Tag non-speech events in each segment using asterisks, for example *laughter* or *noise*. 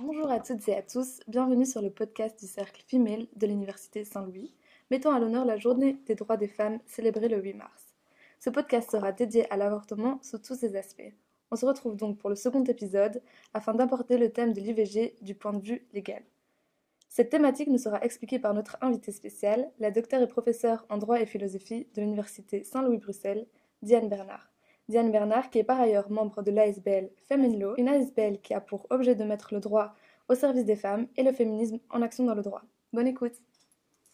Bonjour à toutes et à tous, bienvenue sur le podcast du Cercle Female de l'Université Saint-Louis, mettant à l'honneur la journée des droits des femmes célébrée le 8 mars. Ce podcast sera dédié à l'avortement sous tous ses aspects. On se retrouve donc pour le second épisode afin d'aborder le thème de l'IVG du point de vue légal. Cette thématique nous sera expliquée par notre invitée spéciale, la docteure et professeure en droit et philosophie de l'Université Saint-Louis-Bruxelles, Diane Bernard. Diane Bernard, qui est par ailleurs membre de l'ASBL Femin Law, une ASBL qui a pour objet de mettre le droit au service des femmes et le féminisme en action dans le droit. Bonne écoute.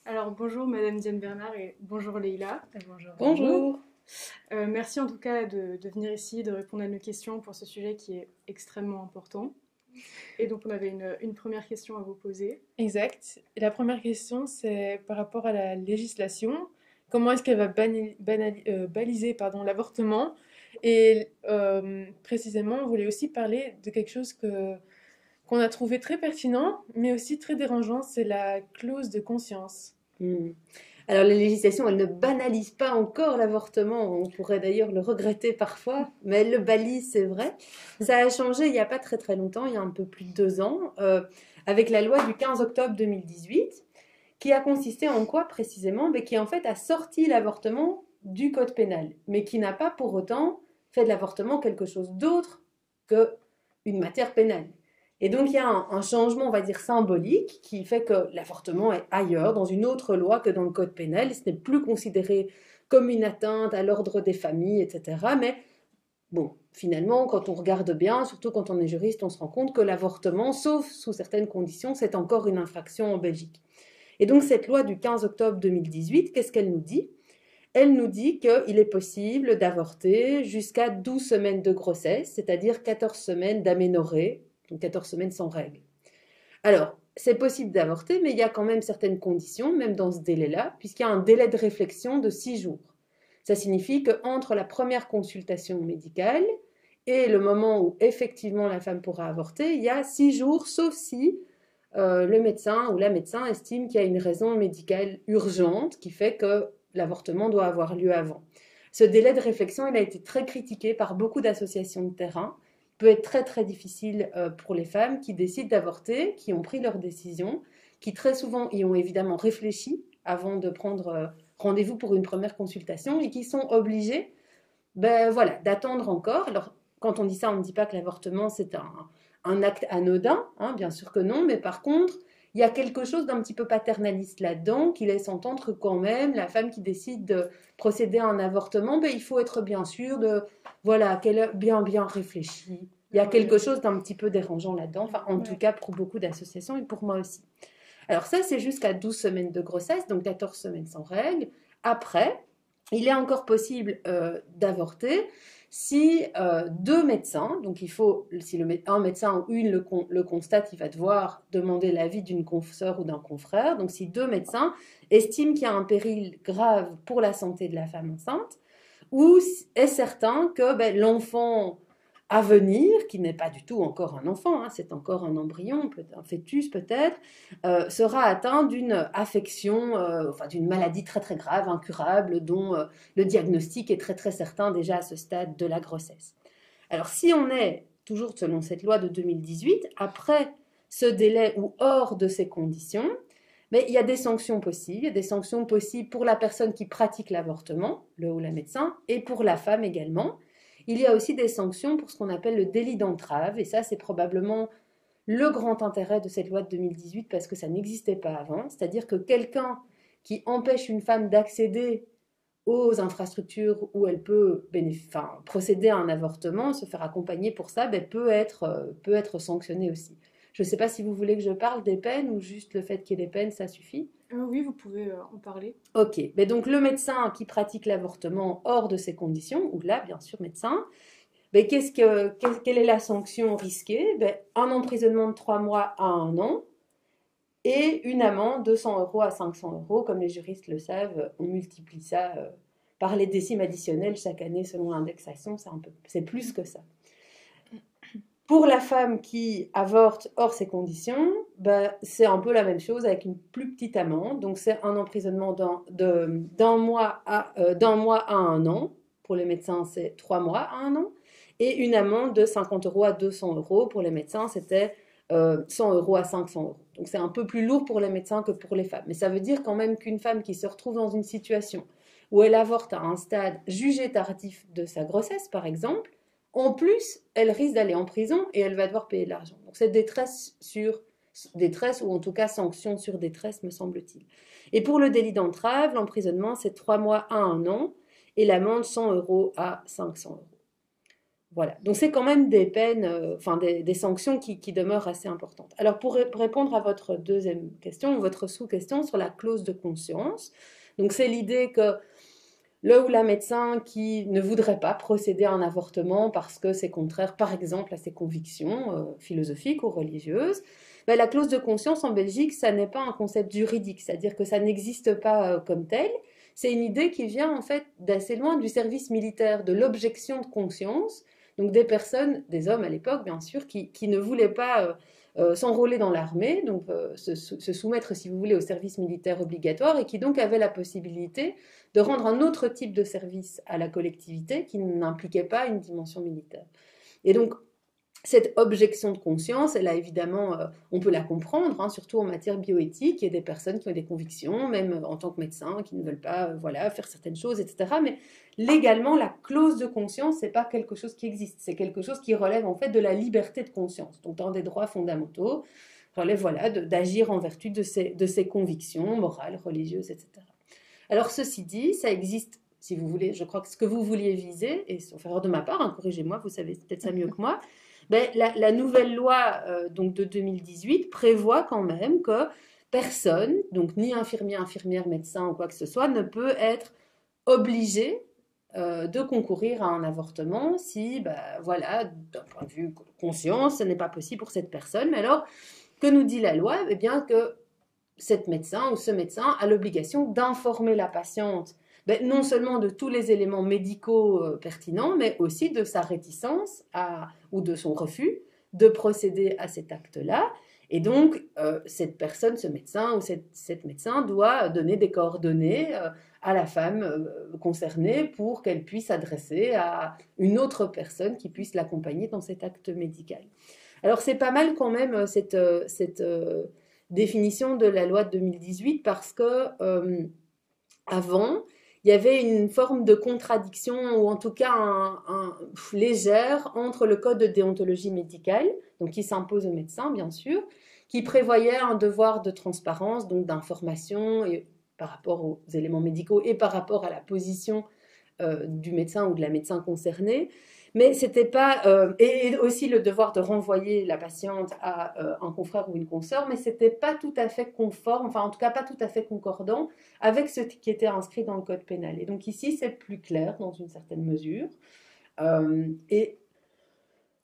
Alors bonjour Madame Diane Bernard et bonjour Leïla. bonjour. Bonjour. Euh, merci en tout cas de, de, venir ici, de répondre à nos questions pour ce sujet qui est extrêmement important. Et donc on avait une, une première question à vous poser. Exact. Et la première question c'est par rapport à la législation. Comment est-ce qu'elle va banali, banali, euh, baliser l'avortement Et euh, précisément, on voulait aussi parler de quelque chose que qu'on a trouvé très pertinent, mais aussi très dérangeant, c'est la clause de conscience. Mmh. Alors la législation, elle ne banalise pas encore l'avortement, on pourrait d'ailleurs le regretter parfois, mais elle le balise, c'est vrai. Ça a changé il n'y a pas très très longtemps, il y a un peu plus de deux ans, euh, avec la loi du 15 octobre 2018, qui a consisté en quoi précisément? Mais Qui en fait a sorti l'avortement du code pénal, mais qui n'a pas pour autant fait de l'avortement quelque chose d'autre qu'une matière pénale. Et donc, il y a un, un, changement, on va dire, symbolique qui fait que l'avortement est ailleurs, dans une autre loi que dans le code pénal. Ce n'est plus considéré comme une atteinte à l'ordre des familles, etc. Mais bon, finalement, quand on regarde bien, surtout quand on est juriste, on se rend compte que l'avortement, sauf sous certaines conditions, c'est encore une infraction en Belgique. Et donc, cette loi du 15 octobre 2018, qu'est-ce qu'elle nous dit? Elle nous dit qu'il est possible d'avorter jusqu'à 12 semaines de grossesse, c'est-à-dire 14 semaines d'aménorrhée donc 14 semaines sans règles. Alors, c'est possible d'avorter, mais il y a quand même certaines conditions, même dans ce délai-là, puisqu'il y a un délai de réflexion de 6 jours. Ça signifie qu'entre la première consultation médicale et le moment où effectivement la femme pourra avorter, il y a 6 jours, sauf si euh, le médecin ou la médecin estime qu'il y a une raison médicale urgente qui fait que l'avortement doit avoir lieu avant. Ce délai de réflexion, il a été très critiqué par beaucoup d'associations de terrain peut être très très difficile euh, pour les femmes qui décident d'avorter, qui ont pris leur décision, qui très souvent y ont évidemment réfléchi avant de prendre euh, rendez-vous pour une première consultation et qui sont obligées ben, voilà, d'attendre encore. Alors quand on dit ça, on ne dit pas que l'avortement c'est un, un, acte anodin, hein, bien sûr que non, mais par contre, il y a quelque chose d'un petit peu paternaliste là-dedans qui laisse entendre que quand même la femme qui décide de procéder à un avortement, ben, il faut être bien sûr de voilà qu'elle a bien bien réfléchi. Il y a quelque chose d'un petit peu dérangeant là-dedans, enfin en tout cas pour beaucoup d'associations et pour moi aussi. Alors ça c'est jusqu'à 12 semaines de grossesse, donc 14 semaines sans règles. Après, il est encore possible euh, d'avorter si euh, deux médecins, donc il faut, si un médecin ou une le, constate, il va devoir demander l'avis d'une confesseur ou d'un confrère. Donc si deux médecins estiment qu'il y a un péril grave pour la santé de la femme enceinte, ou est certain que ben, l'enfant à venir, qui n'est pas du tout encore un enfant, hein, c'est encore un embryon, un fœtus peut-être, euh, sera atteint d'une affection, euh, enfin d'une maladie très très grave, incurable, dont euh, le diagnostic est très très certain déjà à ce stade de la grossesse. Alors si on est, toujours selon cette loi de 2018, après ce délai ou hors de ces conditions, mais il y a des sanctions possibles, des sanctions possibles pour la personne qui pratique l'avortement, le ou la médecin, et pour la femme également. Il y a aussi des sanctions pour ce qu'on appelle le délit d'entrave, et ça c'est probablement le grand intérêt de cette loi de 2018 parce que ça n'existait pas avant, c'est-à-dire que quelqu'un qui empêche une femme d'accéder aux infrastructures où elle peut procéder à un avortement, se faire accompagner pour ça, ben, peut, être, euh, peut être sanctionné aussi. Je ne sais pas si vous voulez que je parle des peines ou juste le fait qu'il y ait des peines, ça suffit? Euh, oui, vous pouvez euh, en parler. Ok, mais donc le médecin qui pratique l'avortement hors de ces conditions, ou là, bien sûr, médecin, mais qu'est-ce que, quelle est la sanction risquée? Ben, Un emprisonnement de 3 mois à 1 an et une amende de 100 euros à 500 euros. Comme les juristes le savent, on multiplie ça euh, par les décimes additionnelles chaque année selon l'indexation, c'est plus que ça. Pour la femme qui avorte hors ces conditions, bah, c'est un peu la même chose avec une plus petite amende. Donc c'est un emprisonnement d'un mois, à, euh, mois à un an. Pour les médecins, c'est trois mois à un an. Et une amende de 50 euros à 200 euros. Pour les médecins, c'était 100 euros à 500 euros. Donc c'est un peu plus lourd pour les médecins que pour les femmes. Mais ça veut dire quand même qu'une femme qui se retrouve dans une situation où elle avorte à un stade jugé tardif de sa grossesse, par exemple, en plus, elle risque d'aller en prison et elle va devoir payer de l'argent. Donc c'est détresse sur détresse ou en tout cas sanction sur détresse, me semble-t-il. Et pour le délit d'entrave, l'emprisonnement, c'est 3 mois à 1 an et l'amende 100 euros à 500 euros. Voilà, donc c'est quand même des peines, euh, enfin des, sanctions qui, demeurent assez importantes. Alors pour, répondre à votre deuxième question, votre sous-question sur la clause de conscience, donc c'est l'idée que le ou la médecin qui ne voudrait pas procéder à un avortement parce que c'est contraire, par exemple, à ses convictions euh, philosophiques ou religieuses, ben, la clause de conscience en Belgique, ça n'est pas un concept juridique, c'est-à-dire que ça n'existe pas euh, comme tel. C'est une idée qui vient en fait d'assez loin du service militaire, de l'objection de conscience, donc des personnes, des hommes à l'époque bien sûr, qui, ne voulaient pas euh, s'enrôler dans l'armée, donc se, soumettre, si vous voulez, au service militaire obligatoire, et qui donc avaient la possibilité de rendre un autre type de service à la collectivité qui n'impliquait pas une dimension militaire. Et donc, cette objection de conscience, elle a évidemment, euh, on peut la comprendre, hein, surtout en matière bioéthique. Il y a des personnes qui ont des convictions, même en tant que médecin, qui ne veulent pas, euh, voilà, faire certaines choses, etc. Mais légalement, la clause de conscience, c'est pas quelque chose qui existe. C'est quelque chose qui relève en fait de la liberté de conscience. Donc, dans des droits fondamentaux, relève voilà d'agir en vertu de de ses convictions morales, religieuses, etc. Alors, ceci dit, ça existe si vous voulez, je crois que ce que vous vouliez viser, et sauf erreur de ma part, hein, corrigez-moi, vous savez peut-être ça mieux que moi, ben, la, nouvelle loi euh, donc de 2018 prévoit quand même que personne, donc ni infirmier, infirmière, médecin ou quoi que ce soit, ne peut être obligé euh, de concourir à un avortement si, ben, voilà, d'un point de vue conscience, ce n'est pas possible pour cette personne. Mais alors, que nous dit la loi? Eh bien que cette médecin ou ce médecin a l'obligation d'informer la patiente ben, non seulement de tous les éléments médicaux euh, pertinents, mais aussi de sa réticence à, ou de son refus de procéder à cet acte-là. Et donc, euh, cette personne, ce médecin ou cette, médecin doit donner des coordonnées euh, à la femme concernée pour qu'elle puisse s'adresser à une autre personne qui puisse l'accompagner dans cet acte médical. Alors, c'est pas mal quand même cette, cette définition de la loi de 2018 parce que avant, il y avait une forme de contradiction, ou en tout cas légère, entre le code de déontologie médicale, donc qui s'impose aux médecins, bien sûr, qui prévoyait un devoir de transparence, donc d'information par rapport aux éléments médicaux et par rapport à la position euh, du médecin ou de la médecin concernée, mais c'était pas euh, et aussi le devoir de renvoyer la patiente à euh, un confrère ou une consoeur, mais c'était pas tout à fait conforme, enfin en tout cas pas tout à fait concordant avec ce qui était inscrit dans le code pénal. Et donc ici c'est plus clair dans une certaine mesure. Euh, et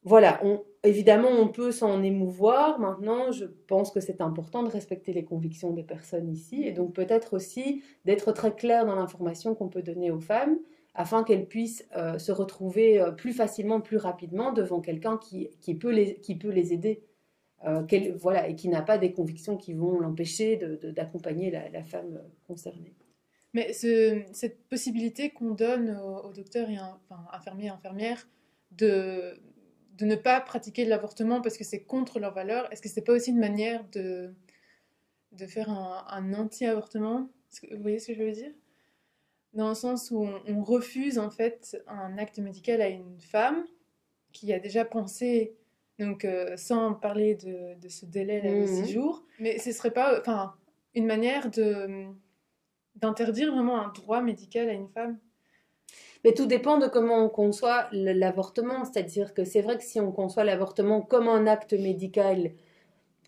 voilà, évidemment, on peut s'en émouvoir. Maintenant, je pense que c'est important de respecter les convictions des personnes ici et donc peut-être aussi d'être très clair dans l'information qu'on peut donner aux femmes afin qu'elles puissent euh, se retrouver euh, plus facilement, plus rapidement devant quelqu'un qui, peut les, qui peut les aider. Euh, voilà, et qui n'a pas des convictions qui vont l'empêcher d'accompagner la, femme concernée. Mais ce, cette possibilité qu'on donne aux, docteurs et enfin, infirmiers et infirmières de, ne pas pratiquer l'avortement parce que c'est contre leurs valeurs, est-ce que c'est pas aussi une manière de, faire un, un anti-avortement? Vous voyez ce que je veux dire? Dans le sens où on, refuse en fait un acte médical à une femme qui a déjà pensé, donc euh, sans parler de, de ce délai là de six mhm. jours, mais ce serait pas, enfin, une manière de d'interdire vraiment un droit médical à une femme. Mais tout dépend de comment on conçoit l'avortement, c'est-à-dire que c'est vrai que si on conçoit l'avortement comme un acte médical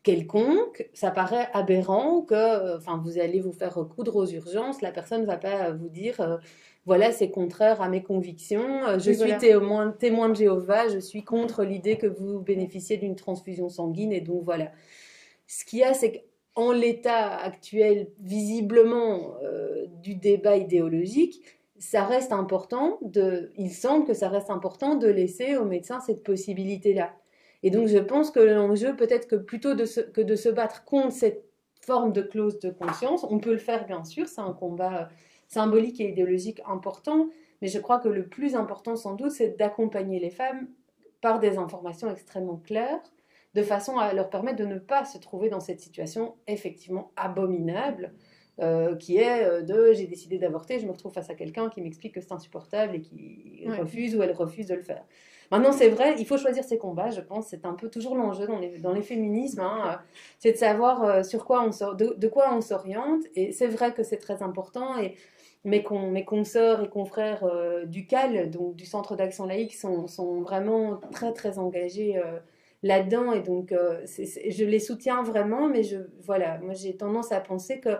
quelconque, ça paraît aberrant que, euh, enfin, vous allez vous faire recoudre aux urgences, la personne ne va pas vous dire, euh, voilà, c'est contraire à mes convictions, euh, je suis témoin, témoin de Jéhovah, je suis contre l'idée que vous bénéficiez d'une transfusion sanguine, et donc voilà. Ce qu'il y a, c'est qu'en l'état actuel, visiblement, du débat idéologique, ça reste important de, il semble que ça reste important de laisser aux médecins cette possibilité-là. Et donc, je pense que l'enjeu, peut-être que plutôt de que de se battre contre cette forme de clause de conscience, on peut le faire bien sûr, c'est un combat symbolique et idéologique important, mais je crois que le plus important sans doute, c'est d'accompagner les femmes par des informations extrêmement claires, de façon à leur permettre de ne pas se trouver dans cette situation effectivement abominable euh, qui est euh, de j'ai décidé d'avorter, je me retrouve face à quelqu'un qui m'explique que c'est insupportable et qui Ouais. refuse ou elle refuse de le faire. Maintenant, c'est vrai, il faut choisir ses combats, je pense, c'est un peu toujours l'enjeu dans les, dans les féminismes, hein, c'est de savoir euh, sur quoi on sort, de, quoi on s'oriente, et c'est vrai que c'est très important, et mes, con- mes consoeurs et confrères euh, du CAL, donc du Centre d'action laïque, sont, sont vraiment très très engagés euh, là-dedans, et donc je les soutiens vraiment, mais je, voilà, moi j'ai tendance à penser que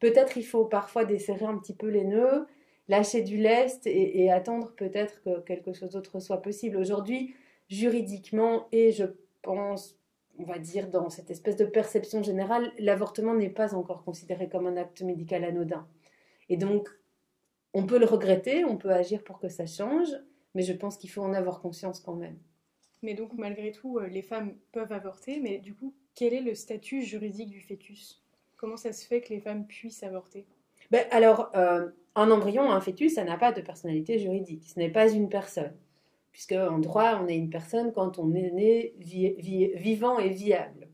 peut-être il faut parfois desserrer un petit peu les nœuds, lâcher du lest et, et attendre peut-être que quelque chose d'autre soit possible. Aujourd'hui, juridiquement, et je pense, on va dire, dans cette espèce de perception générale, l'avortement n'est pas encore considéré comme un acte médical anodin. Et donc, on peut le regretter, on peut agir pour que ça change, mais je pense qu'il faut en avoir conscience quand même. Mais donc, malgré tout, euh, les femmes peuvent avorter, mais du coup, quel est le statut juridique du fœtus? Comment ça se fait que les femmes puissent avorter? Ben, alors, euh, un embryon, un fœtus, ça n'a pas de personnalité juridique. Ce n'est pas une personne. Puisque en droit, on est une personne quand on est né vi- vi- vivant et viable.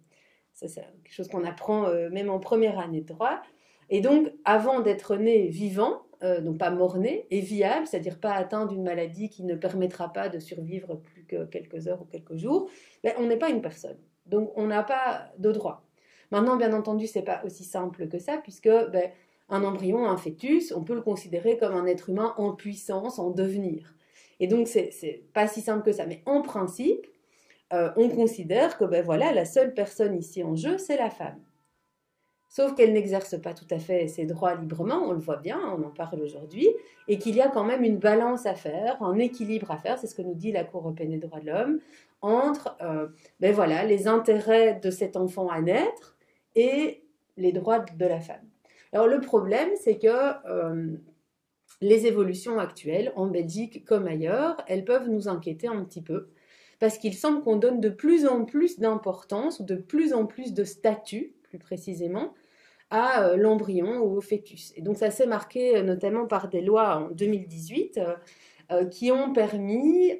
Ça, c'est quelque chose qu'on apprend euh, même en première année de droit. Et donc, avant d'être né vivant, euh, donc pas mort-né, et viable, c'est-à-dire pas atteint d'une maladie qui ne permettra pas de survivre plus que quelques heures ou quelques jours, ben, on n'est pas une personne. Donc, on n'a pas de droit. Maintenant, bien entendu, c'est pas aussi simple que ça, puisque ben, un embryon, un fœtus, on peut le considérer comme un être humain en puissance, en devenir. Et donc, c'est pas si simple que ça. Mais en principe, euh, on considère que ben voilà, la seule personne ici en jeu, c'est la femme. Sauf qu'elle n'exerce pas tout à fait ses droits librement, on le voit bien, on en parle aujourd'hui, et qu'il y a quand même une balance à faire, un équilibre à faire, c'est ce que nous dit la Cour européenne des droits de l'homme, entre euh, ben les intérêts de cet enfant à naître et les droits de la femme. Alors le problème, c'est que euh, les évolutions actuelles, en Belgique comme ailleurs, elles peuvent nous inquiéter un petit peu, parce qu'il semble qu'on donne de plus en plus d'importance, de plus en plus de statut, plus précisément, à euh, l'embryon ou au fœtus. Et donc ça s'est marqué euh, notamment par des lois en 2018 euh, euh, qui ont permis,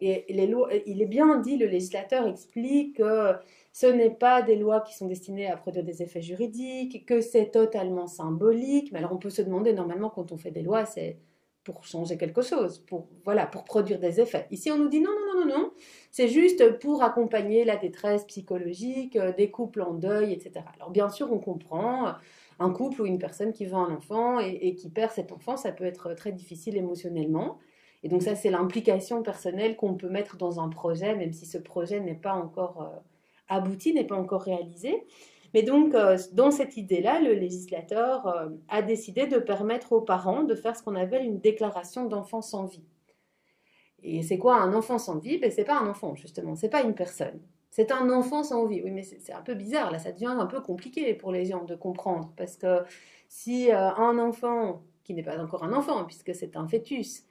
et les lois, il est bien dit, le législateur explique que ce n'est pas des lois qui sont destinées à produire des effets juridiques, que c'est totalement symbolique. Mais alors on peut se demander, normalement, quand on fait des lois, c'est pour changer quelque chose, pour, voilà, pour produire des effets. Ici, on nous dit non, non, non, non, non, c'est juste pour accompagner la détresse psychologique euh, des couples en deuil, etc. Alors bien sûr, on comprend, euh, un couple ou une personne qui veut un enfant et, et qui perd cet enfant, ça peut être très difficile émotionnellement. Et donc ça, c'est l'implication personnelle qu'on peut mettre dans un projet, même si ce projet n'est pas encore... abouti, n'est pas encore réalisé. Mais donc, euh, dans cette idée-là, le législateur euh, a décidé de permettre aux parents de faire ce qu'on appelle une déclaration d'enfant sans vie. Et c'est quoi un enfant sans vie? Ben, C'est pas un enfant, justement, c'est pas une personne. C'est un enfant sans vie. Oui, mais c'est c'est un peu bizarre, là, ça devient un peu compliqué pour les gens de comprendre. Parce que si euh, un enfant, qui n'est pas encore un enfant, puisque c'est un fœtus,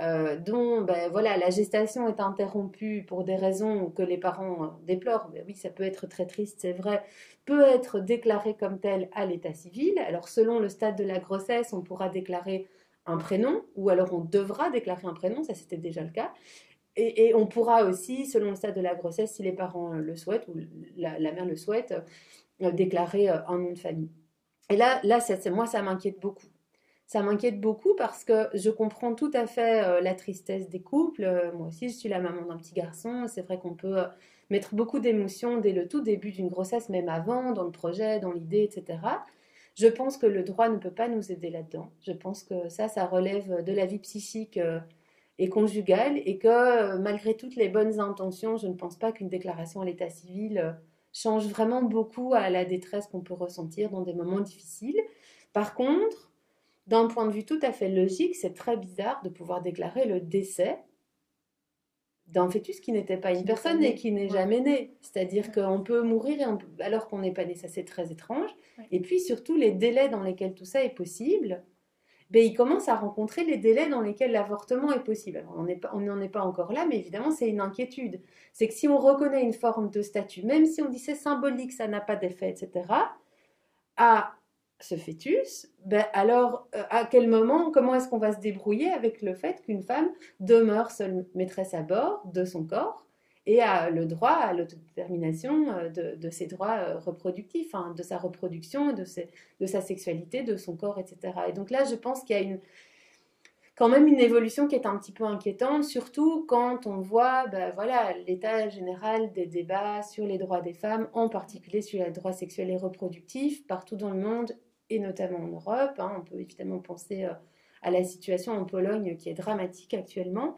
euh, dont ben, voilà, la gestation est interrompue pour des raisons que les parents euh, déplorent, ben oui, ça peut être très triste, c'est vrai, peut être déclaré comme tel à l'état civil. Alors selon le stade de la grossesse, on pourra déclarer un prénom, ou alors on devra déclarer un prénom, ça c'était déjà le cas. Et, on pourra aussi, selon le stade de la grossesse, si les parents le souhaitent, ou la, mère le souhaite, euh, déclarer un nom de famille. Et là, là moi, ça m'inquiète beaucoup. Ça m'inquiète beaucoup parce que je comprends tout à fait euh, la tristesse des couples. Euh, moi aussi, je suis la maman d'un petit garçon. C'est vrai qu'on peut euh, mettre beaucoup d'émotions dès le tout début d'une grossesse, même avant, dans le projet, dans l'idée, etc. Je pense que le droit ne peut pas nous aider là-dedans. Je pense que ça, ça relève de la vie psychique et conjugale et que malgré toutes les bonnes intentions, je ne pense pas qu'une déclaration à l'état civil change vraiment beaucoup à la détresse qu'on peut ressentir dans des moments difficiles. Par contre, d'un point de vue tout à fait logique, c'est très bizarre de pouvoir déclarer le décès d'un fœtus qui n'était pas une personne et qui n'est jamais né. C'est-à-dire qu'on peut mourir alors qu'on n'est pas né, ça c'est très étrange. Et puis surtout les délais dans lesquels tout ça est possible, ben, il commence à rencontrer les délais dans lesquels l'avortement est possible. Alors, on n'en est pas encore là, mais évidemment c'est une inquiétude. C'est que si on reconnaît une forme de statut, même si on dit c'est symbolique, ça n'a pas d'effet, etc., à ce fœtus, ben alors euh, à quel moment, comment est-ce qu'on va se débrouiller avec le fait qu'une femme demeure seule maîtresse à bord de son corps et a le droit à l'autodétermination euh, de, ses droits euh, reproductifs, hein, de sa reproduction, de, sa sexualité, de son corps, etc. Et donc là, je pense qu'il y a une, quand même une évolution qui est un petit peu inquiétante, surtout quand on voit ben, voilà, l'état général des débats sur les droits des femmes, en particulier sur les droits sexuels et reproductifs, partout dans le monde, et notamment en Europe. Hein. On peut évidemment penser euh, à la situation en Pologne qui est dramatique actuellement.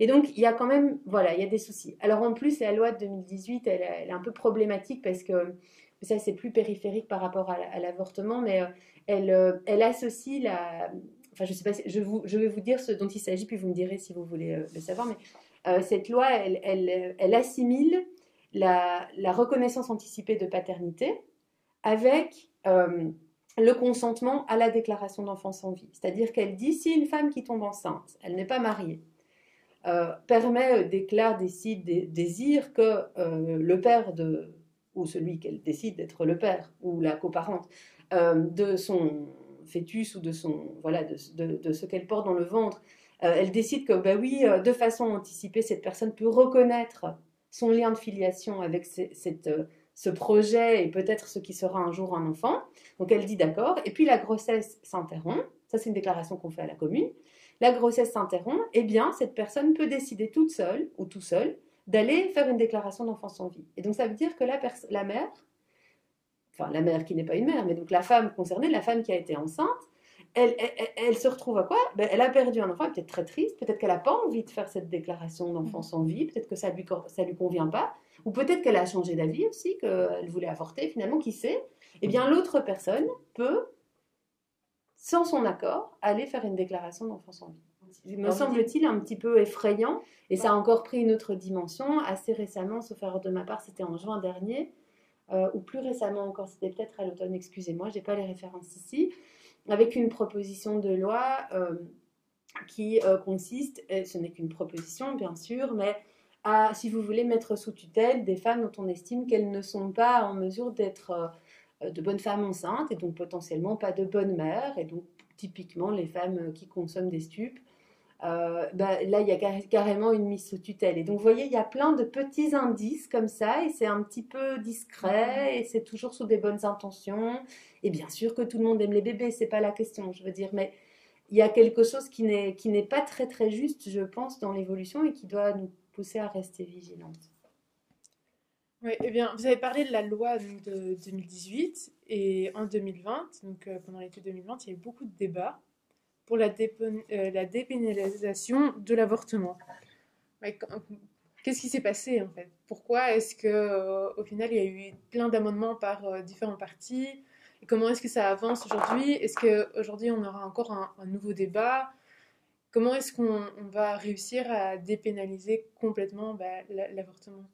Et donc, il y a quand même, voilà, il y a des soucis. Alors, en plus, la loi de 2018, elle, est un peu problématique parce que ça, c'est plus périphérique par rapport à, l'avortement, mais euh, elle, euh, elle associe la. Enfin, je sais pas, je, je vais vous dire ce dont il s'agit, puis vous me direz si vous voulez le savoir, mais cette loi, elle, elle, assimile la, reconnaissance anticipée de paternité avec le consentement à la déclaration d'enfance en vie. C'est-à-dire qu'elle dit si une femme qui tombe enceinte, elle n'est pas mariée, euh, permet, euh, déclare, décide, désire que euh, le père de, ou celui qu'elle décide d'être le père ou la coparente de son fœtus ou de, son, voilà, de, ce qu'elle porte dans le ventre, elle décide que, bah oui, de façon anticipée, cette personne peut reconnaître son lien de filiation avec cette, ce projet et peut-être ce qui sera un jour un enfant. Donc elle dit d'accord. Et puis la grossesse s'interrompt. Ça, c'est une déclaration qu'on fait à la commune la grossesse s'interrompt, eh bien, cette personne peut décider toute seule ou tout seul d'aller faire une déclaration d'enfance en vie. Et donc, ça veut dire que la, la mère, enfin, la mère qui n'est pas une mère, mais donc la femme concernée, la femme qui a été enceinte, elle, elle, se retrouve à quoi? Ben, Elle a perdu un enfant, elle est peut-être très triste, peut-être qu'elle n'a pas envie de faire cette déclaration d'enfance en vie, peut-être que ça ne lui, ça lui convient pas, ou peut-être qu'elle a changé d'avis aussi, qu'elle voulait avorter finalement, qui sait. Eh bien, l'autre personne peut sans son accord, aller faire une déclaration d'enfance en vie. Me semble-t-il un petit peu effrayant, et ça a encore pris une autre dimension. Assez récemment, sauf erreur de ma part, c'était en juin dernier, euh, ou plus récemment encore, c'était peut-être à l'automne, excusez-moi, je n'ai pas les références ici, avec une proposition de loi euh, qui euh, consiste, et ce n'est qu'une proposition bien sûr, mais à, si vous voulez, mettre sous tutelle des femmes dont on estime qu'elles ne sont pas en mesure d'être euh, de bonnes femmes enceintes et donc potentiellement pas de bonnes mères. Et donc typiquement les femmes qui consomment des stupes. Euh, bah, là, il y a carrément une mise sous tutelle. Et donc, vous voyez, il y a plein de petits indices comme ça, et c'est un petit peu discret, et c'est toujours sous des bonnes intentions. Et bien sûr que tout le monde aime les bébés, c'est pas la question, je veux dire, mais il y a quelque chose qui n'est pas très très juste, je pense, dans l'évolution et qui doit nous pousser à rester vigilantes. Oui, eh bien, vous avez parlé de la loi de 2018 et en 2020, donc euh, pendant l'été 2020, il y a eu beaucoup de débats pour la, euh, dépénalisation de l'avortement. Qu'est-ce qui s'est passé en fait? Pourquoi est-ce que euh, au final il y a eu plein d'amendements par différents partis? Comment est-ce que ça avance aujourd'hui? Est-ce qu'aujourd'hui on aura encore un, nouveau débat? Comment est-ce qu'on va réussir à dépénaliser complètement bah, l'avortement?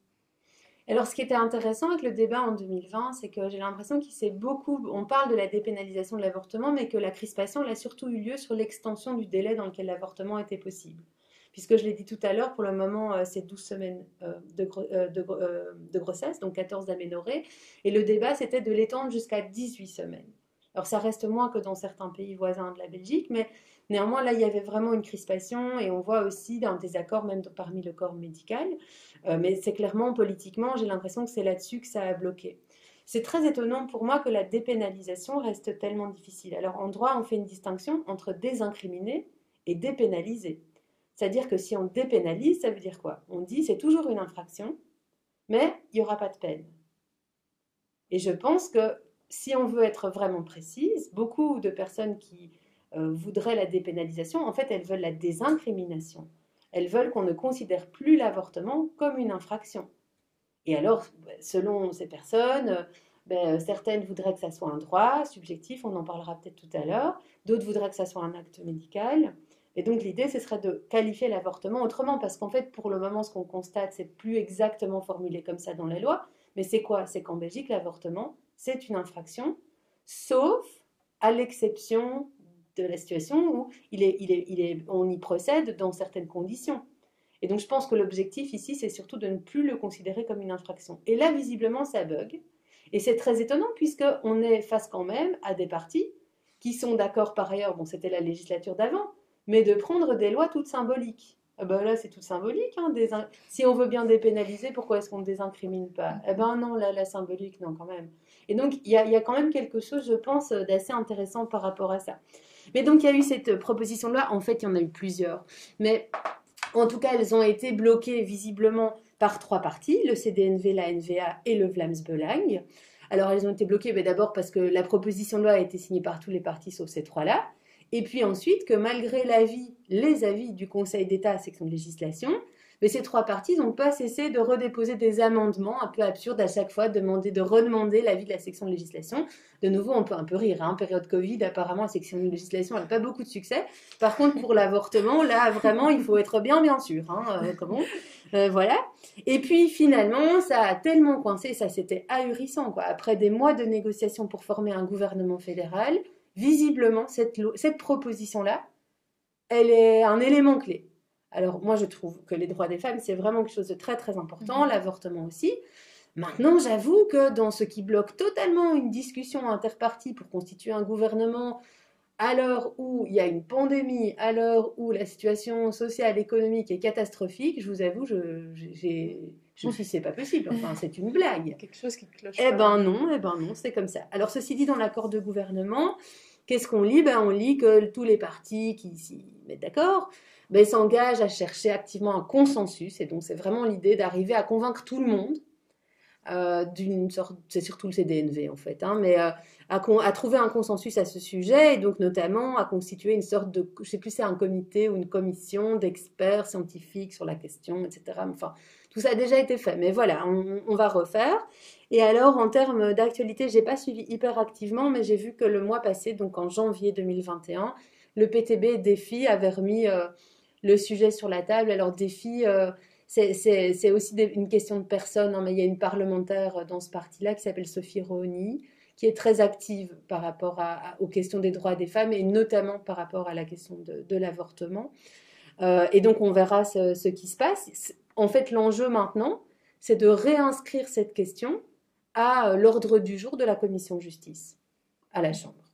Alors, ce qui était intéressant avec le débat en 2020, c'est que j'ai l'impression qu'il s'est beaucoup. On parle de la dépénalisation de l'avortement, mais que la crispation a surtout eu lieu sur l'extension du délai dans lequel l'avortement était possible. Puisque je l'ai dit tout à l'heure, pour le moment, euh, c'est 12 semaines euh, euh, de, grossesse, donc 14 d'aménorrhée. Et le débat, c'était de l'étendre jusqu'à 18 semaines. Alors, ça reste moins que dans certains pays voisins de la Belgique, mais Néanmoins, là, il y avait vraiment une crispation et on voit aussi un désaccord même parmi le corps médical. Euh, mais c'est clairement politiquement, j'ai l'impression que c'est là-dessus que ça a bloqué. C'est très étonnant pour moi que la dépénalisation reste tellement difficile. Alors en droit, on fait une distinction entre désincriminer et dépénaliser. C'est-à-dire que si on dépénalise, ça veut dire quoi? On dit c'est toujours une infraction, mais il n'y aura pas de peine. Et je pense que si on veut être vraiment précise, beaucoup de personnes qui euh, voudraient la dépénalisation, en fait, elles veulent la désincrimination. Elles veulent qu'on ne considère plus l'avortement comme une infraction. Et alors, selon ces personnes, ben, certaines voudraient que ça soit un droit subjectif, on en parlera peut-être tout à l'heure, d'autres voudraient que ça soit un acte médical. Et donc l'idée, ce serait de qualifier l'avortement autrement, parce qu'en fait, pour le moment, ce qu'on constate, c'est plus exactement formulé comme ça dans la loi. Mais c'est quoi? C'est qu'en Belgique, l'avortement, c'est une infraction, sauf à l'exception de la situation où il est, on y procède dans certaines conditions. Et donc je pense que l'objectif ici, c'est surtout de ne plus le considérer comme une infraction. Et là, visiblement, ça bug. Et c'est très étonnant puisqu'on est face quand même à des partis qui sont d'accord par ailleurs, bon c'était la législature d'avant, mais de prendre des lois toutes symboliques. Ah ben là, c'est tout symbolique. hein, Si on veut bien dépénaliser, pourquoi est-ce qu'on ne désincrimine pas? Eh ben non, là, la symbolique, non, quand même. Et donc, il y a, quand même quelque chose, je pense, d'assez intéressant par rapport à ça. Mais donc, il y a eu cette euh, proposition de loi. En fait, il y en a eu plusieurs. Mais en tout cas, elles ont été bloquées visiblement par trois partis, le CDNV, la NVA et le Vlaams Belang. Alors, elles ont été bloquées ben, d'abord parce que la proposition de loi a été signée par tous les partis sauf ces trois-là. Et puis ensuite que malgré l'avis, les avis du Conseil d'État à section de législation, mais ces trois partis n'ont pas cessé de redéposer des amendements un peu absurdes à chaque fois, demander, de redemander l'avis de la section de législation. De nouveau, on peut un peu rire, hein, période Covid, apparemment la section de législation n'a pas beaucoup de succès. Par contre, pour l'avortement, là, vraiment, il faut être bien, bien sûr. Hein, euh, comment Euh, voilà. Et puis finalement, ça a tellement coincé, ça c'était ahurissant. Après des mois de négociations pour former un gouvernement fédéral, visiblement, cette proposition-là, elle est un élément clé. Alors moi, je trouve que les droits des femmes, c'est vraiment quelque chose de très très important, Mhm. l'avortement aussi. Maintenant, j'avoue que dans ce qui bloque totalement une discussion interpartie pour constituer un gouvernement, à l'heure où il y a une pandémie, à l'heure où la situation sociale, économique est catastrophique, je vous avoue, je, j'ai- je me suis dit, c'est pas possible, enfin, c'est une blague. *laughs* Quelque chose qui cloche. Eh ben non, eh ben non, c'est comme ça. Alors ceci dit, dans l'accord de gouvernement, qu'est-ce qu'on lit? Ben, On lit que tous les partis qui s'y mettent d'accord ben, s'engagent à chercher activement un consensus. Et donc c'est vraiment l'idée d'arriver à convaincre tout le monde euh, d'une sorte, c'est surtout le CDNV en fait, hein, mais euh, à, trouver un consensus à ce sujet et donc notamment à constituer une sorte de, je sais plus si c'est un comité ou une commission d'experts scientifiques sur la question, etc. Enfin, tout ça a déjà été fait, mais voilà, on, on va refaire. Et alors, en termes d'actualité, j'ai pas suivi hyper activement, mais j'ai vu que le mois passé, donc en janvier 2021, le PTB Défi avait remis euh, le sujet sur la table. Alors, Défi, euh, c'est- aussi une question de personne, hein, mais il y a une parlementaire dans ce parti-là qui s'appelle Sophie Rohny, qui est très active par rapport aux questions des droits des femmes et notamment par rapport à la question de, l'avortement. Euh, et donc, on verra ce, qui se passe. En fait, l'enjeu maintenant, c'est de réinscrire cette question à euh, l'ordre du jour de la commission justice à la Chambre.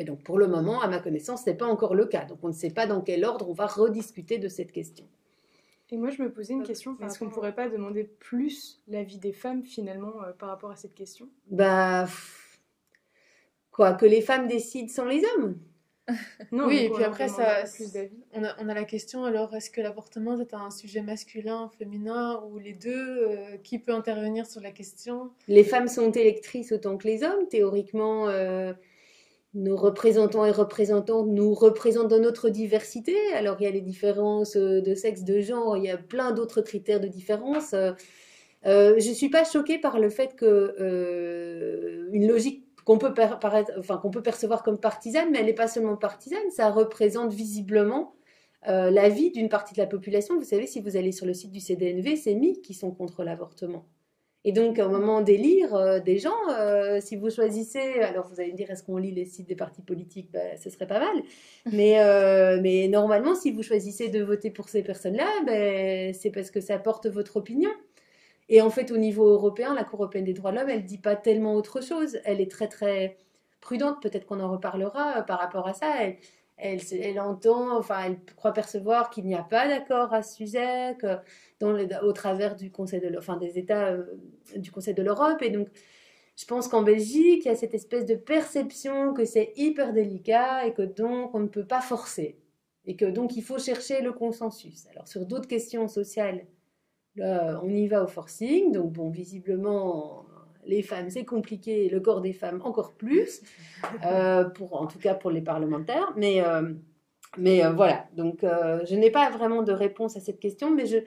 Mais donc, pour le moment, à ma connaissance, ce n'est pas encore le cas. Donc, on ne sait pas dans quel ordre on va rediscuter de cette question. Et moi, je me posais une question, est-ce qu'on ne pourrait pas demander plus l'avis des femmes, finalement, euh, par rapport à cette question? Bah. Quoi Que les femmes décident sans les hommes? *laughs* Non, oui, et puis après, ça, plus on a, on a la question alors est-ce que l'avortement c'est un sujet masculin, féminin ou les deux euh, Qui peut intervenir sur la question? Les femmes sont électrices autant que les hommes. Théoriquement, euh, nos représentants et représentantes nous représentent dans notre diversité. Alors, il y a les différences euh, de sexe, de genre, il y a plein d'autres critères de différence. Euh, euh, je ne suis pas choquée par le fait que une logique qu'on peut, percevoir comme partisane, mais elle n'est pas seulement partisane, ça représente visiblement euh, l'avis d'une partie de la population. Vous savez, si vous allez sur le site du CDNV, c'est mis qui sont contre l'avortement. Et donc, au moment d'élire euh, des gens, euh, si vous choisissez, alors vous allez me dire, est-ce qu'on lit les sites des partis politiques? Ben, Ce serait pas mal. *laughs* Mais, euh, mais normalement, si vous choisissez de voter pour ces personnes-là, ben, c'est parce que ça porte votre opinion. Et en fait, au niveau européen, la Cour européenne des droits de l'homme, elle dit pas tellement autre chose. Elle est très, très prudente. Peut-être qu'on en reparlera par rapport à ça. Elle, elle, elle entend, enfin, elle croit percevoir qu'il n'y a pas d'accord à ce sujet, que dans au travers du Conseil de, l'E- enfin, des États euh, du Conseil de l'Europe. Et donc, je pense qu'en Belgique, il y a cette espèce de perception que c'est hyper délicat et que donc on ne peut pas forcer. Et que donc il faut chercher le consensus. Alors, sur d'autres questions sociales, là, on y va au forcing. Donc, bon, visiblement, les femmes, c'est compliqué, le corps des femmes encore plus, *laughs* euh, pour, en tout cas pour les parlementaires. Mais, euh, mais euh, voilà, donc je n'ai pas vraiment de réponse à cette question, mais je,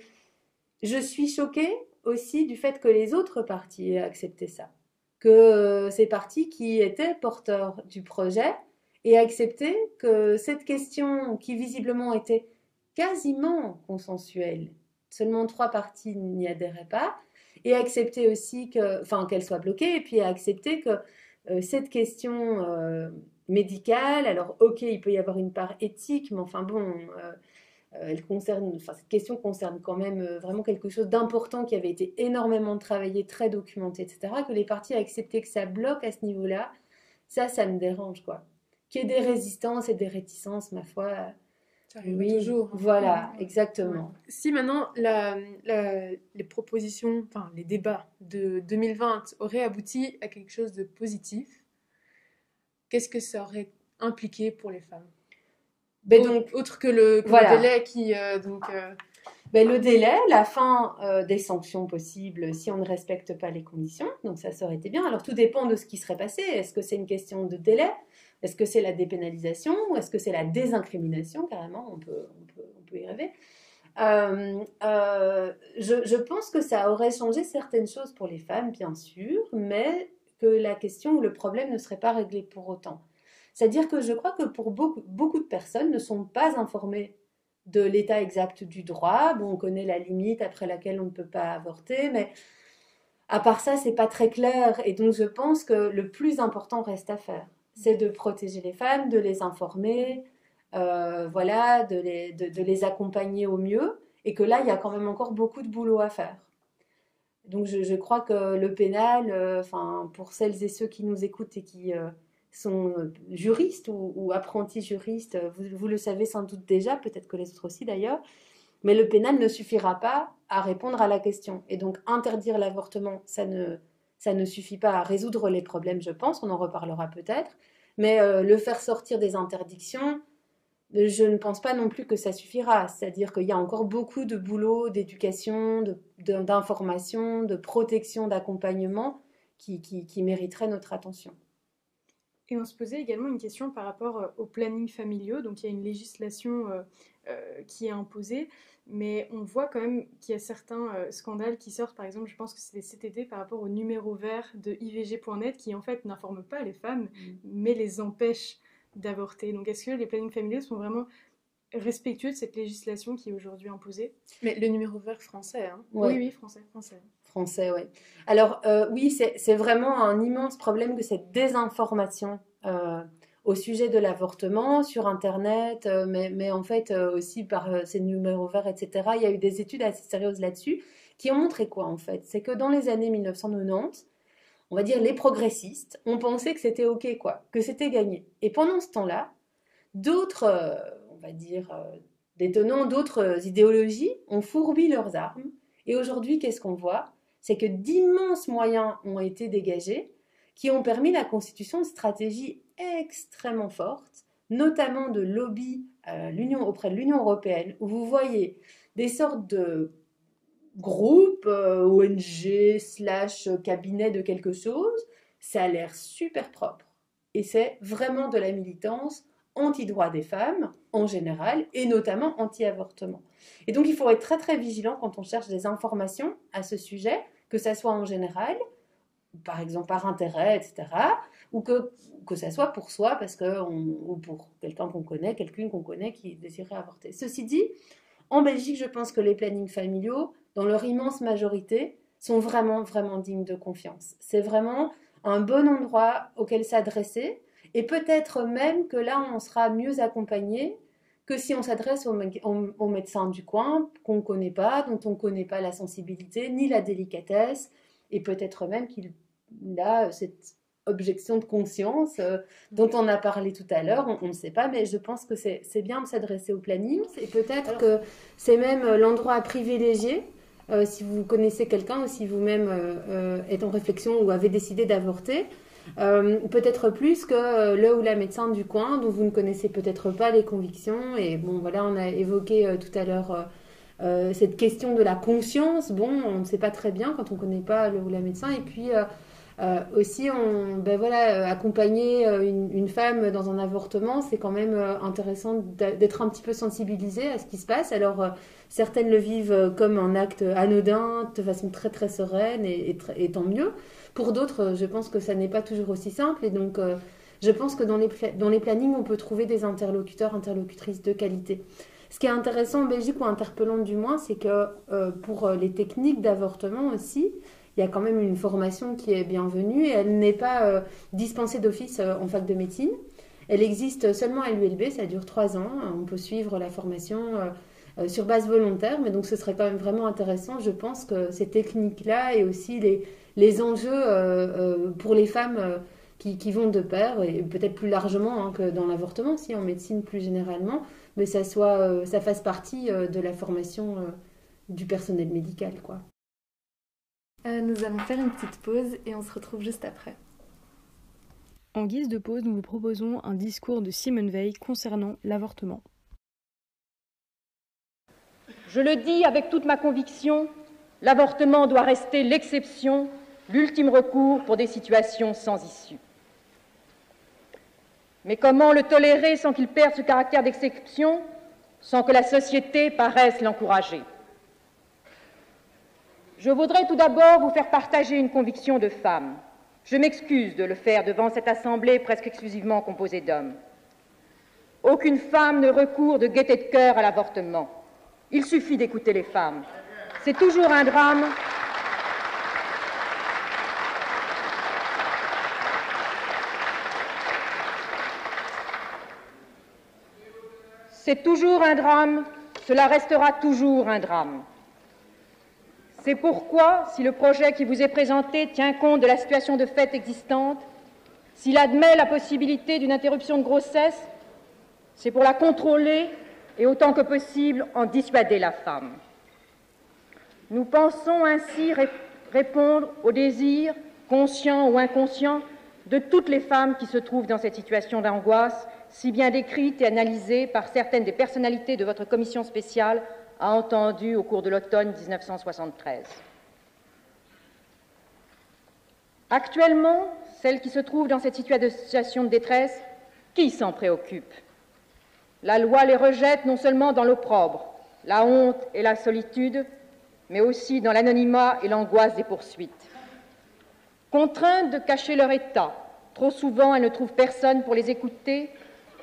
je suis choquée aussi du fait que les autres partis aient accepté ça. Que euh, ces partis qui étaient porteurs du projet aient accepté que cette question, qui visiblement était quasiment consensuelle, seulement trois partis n'y adhéraient pas, et accepté aussi que, qu'elle soit bloquée, et puis accepter que euh, cette question euh, médicale, alors ok, il peut y avoir une part éthique, mais enfin bon, elle concerne, enfin, cette question concerne quand même euh, vraiment quelque chose d'important qui avait été énormément travaillé, très documenté, etc., que les partis aient accepté que ça bloque à ce niveau-là, ça, ça me dérange, quoi. Qu'il y ait des résistances et des réticences, ma foi, Ça arrive Oui, toujours. hein. voilà, Ouais. exactement. Si maintenant la, la- les propositions, enfin les débats de 2020 auraient abouti à quelque chose de positif, qu'est-ce que ça aurait impliqué pour les femmes? Au- donc, Autre que le, que le voilà. délai qui... euh, donc, euh, Ben, le délai, la fin euh, des sanctions possibles si on ne respecte pas les conditions. Donc ça, ça aurait été bien. Alors tout dépend de ce qui serait passé. Est-ce que c'est une question de délai? Est-ce que c'est la dépénalisation? Ou est-ce que c'est la désincrimination? Carrément, on peut, on peut, on peut y rêver. Euh, euh, je, je pense que ça aurait changé certaines choses pour les femmes, bien sûr, mais que la question ou le problème ne serait pas réglé pour autant. C'est-à-dire que je crois que pour beaucoup, de personnes ne sont pas informées de l'état exact du droit. Bon, on connaît la limite après laquelle on ne peut pas avorter, mais à part ça, c'est pas très clair. Et donc, je pense que le plus important reste à faire. C'est de protéger les femmes, de les informer, euh, voilà, de les, de, les accompagner au mieux. Et que là, il y a quand même encore beaucoup de boulot à faire. Donc, je, je crois que le pénal, euh, enfin, pour celles et ceux qui nous écoutent et qui euh, sont euh, juristes ou, apprentis juristes, euh, vous, le savez sans doute déjà, peut-être que les autres aussi d'ailleurs, mais le pénal ne suffira pas à répondre à la question. Et donc interdire l'avortement, ça ne, ça ne suffit pas à résoudre les problèmes, je pense, on en reparlera peut-être, mais euh, le faire sortir des interdictions, je ne pense pas non plus que ça suffira. C'est-à-dire qu'il y a encore beaucoup de boulot, d'éducation, d'information, de, protection, d'accompagnement qui, qui, qui mériterait notre attention. Et on se posait également une question par rapport euh, aux plannings familiaux. Donc il y a une législation euh, euh, qui est imposée, mais on voit quand même qu'il y a certains euh, scandales qui sortent. Par exemple, je pense que c'est les CTD par rapport au numéro vert de IVG.net qui en fait n'informent pas les femmes, mais les empêchent d'avorter. Donc est-ce que les plannings familiaux sont vraiment respectueux de cette législation qui est aujourd'hui imposée? Mais le numéro vert français, hein. Ouais. Oui, oui, français. français. Français. Alors, euh, oui, c'est vraiment un immense problème que cette désinformation euh, au sujet de l'avortement sur Internet, euh, mais, en fait aussi par ces numéros verts, etc. Il y a eu des études assez sérieuses là-dessus qui ont montré quoi, en fait? C'est que dans les années 1990, on va dire les progressistes ont pensé que c'était OK, quoi, que c'était gagné. Et pendant ce temps-là, d'autres, on va dire, euh, des tenants d'autres idéologies ont fourbi leurs armes. Et aujourd'hui, qu'est-ce qu'on voit? C'est que d'immenses moyens ont été dégagés qui ont permis la constitution de stratégies extrêmement fortes, notamment de lobby euh, auprès de l'Union européenne, où vous voyez des sortes de groupes, euh, ONG, slash cabinet de quelque chose, ça a l'air super propre. Et c'est vraiment de la militance anti-droit des femmes en général, et notamment anti-avortement. Et donc il faut être très très vigilant quand on cherche des informations à ce sujet, que ça soit en général, par exemple par intérêt, etc., ou que, que ça soit pour soi, parce que ou pour quelqu'un qu'on connaît, quelqu'une qu'on connaît qui désirait avorter. Ceci dit, en Belgique, je pense que les plannings familiaux, dans leur immense majorité, sont vraiment, vraiment dignes de confiance. C'est vraiment un bon endroit auquel s'adresser, et peut-être même que là, on sera mieux accompagné que si on s'adresse au, au- au médecin du coin qu'on ne connaît pas, dont on ne connaît pas la sensibilité ni la délicatesse, et peut-être même qu'il a cette objection de conscience euh, dont on a parlé tout à l'heure, on ne sait pas, mais je pense que c'est bien de s'adresser au planning, et peut-être que c'est même euh, l'endroit à privilégier euh, si vous connaissez quelqu'un ou si vous-même euh, euh, êtes en réflexion ou avez décidé d'avorter. Euh, peut-être plus que euh, le ou la médecin du coin dont vous ne connaissez peut-être pas les convictions. Et bon, voilà, on a évoqué euh, tout à l'heure cette question de la conscience. Bon, on ne sait pas très bien quand on ne connaît pas le ou la médecin. Et puis aussi, on, ben voilà, accompagner une, femme dans un avortement, c'est quand même intéressant d'être un petit peu sensibilisé à ce qui se passe. Alors, certaines le vivent comme un acte anodin, de façon très très sereine, et tant mieux. Pour d'autres, euh, je pense que ça n'est pas toujours aussi simple, et donc euh, je pense que dans les, dans les plannings, on peut trouver des interlocuteurs, interlocutrices de qualité. Ce qui est intéressant en Belgique, ou interpellant du moins, c'est que euh, pour les techniques d'avortement aussi, il y a quand même une formation qui est bienvenue et elle n'est pas dispensée d'office en fac de médecine. Elle existe seulement à l'ULB, ça dure trois ans. On peut suivre la formation euh, sur base volontaire, mais donc ce serait quand même vraiment intéressant. Je pense que ces techniques-là et aussi les, les enjeux euh, euh, pour les femmes euh, qui, qui vont de pair, et peut-être plus largement hein, que dans l'avortement, si en médecine plus généralement, mais ça, soit, ça fasse partie de la formation du personnel médical. Quoi. nous allons faire une petite pause et on se retrouve juste après. En guise de pause, nous vous proposons un discours de Simone Veil concernant l'avortement. Je le dis avec toute ma conviction, l'avortement doit rester l'exception, l'ultime recours pour des situations sans issue. Mais comment le tolérer sans qu'il perde ce caractère d'exception, sans que la société paraisse l'encourager? Je voudrais tout d'abord vous faire partager une conviction de femme. Je m'excuse de le faire devant cette assemblée presque exclusivement composée d'hommes. Aucune femme ne recourt de gaieté de cœur à l'avortement. Il suffit d'écouter les femmes. C'est toujours un drame. C'est toujours un drame, cela restera toujours un drame. C'est pourquoi, si le projet qui vous est présenté tient compte de la situation de fait existante, s'il admet la possibilité d'une interruption de grossesse, c'est pour la contrôler et autant que possible en dissuader la femme. Nous pensons ainsi répondre aux désirs, conscients ou inconscients, de toutes les femmes qui se trouvent dans cette situation d'angoisse, si bien décrite et analysée par certaines des personnalités de votre commission spéciale a entendu au cours de l'automne 1973. Actuellement, celles qui se trouvent dans cette situation de détresse, qui s'en préoccupe? La loi les rejette non seulement dans l'opprobre, la honte et la solitude, mais aussi dans l'anonymat et l'angoisse des poursuites. Contraintes de cacher leur état, trop souvent elles ne trouvent personne pour les écouter,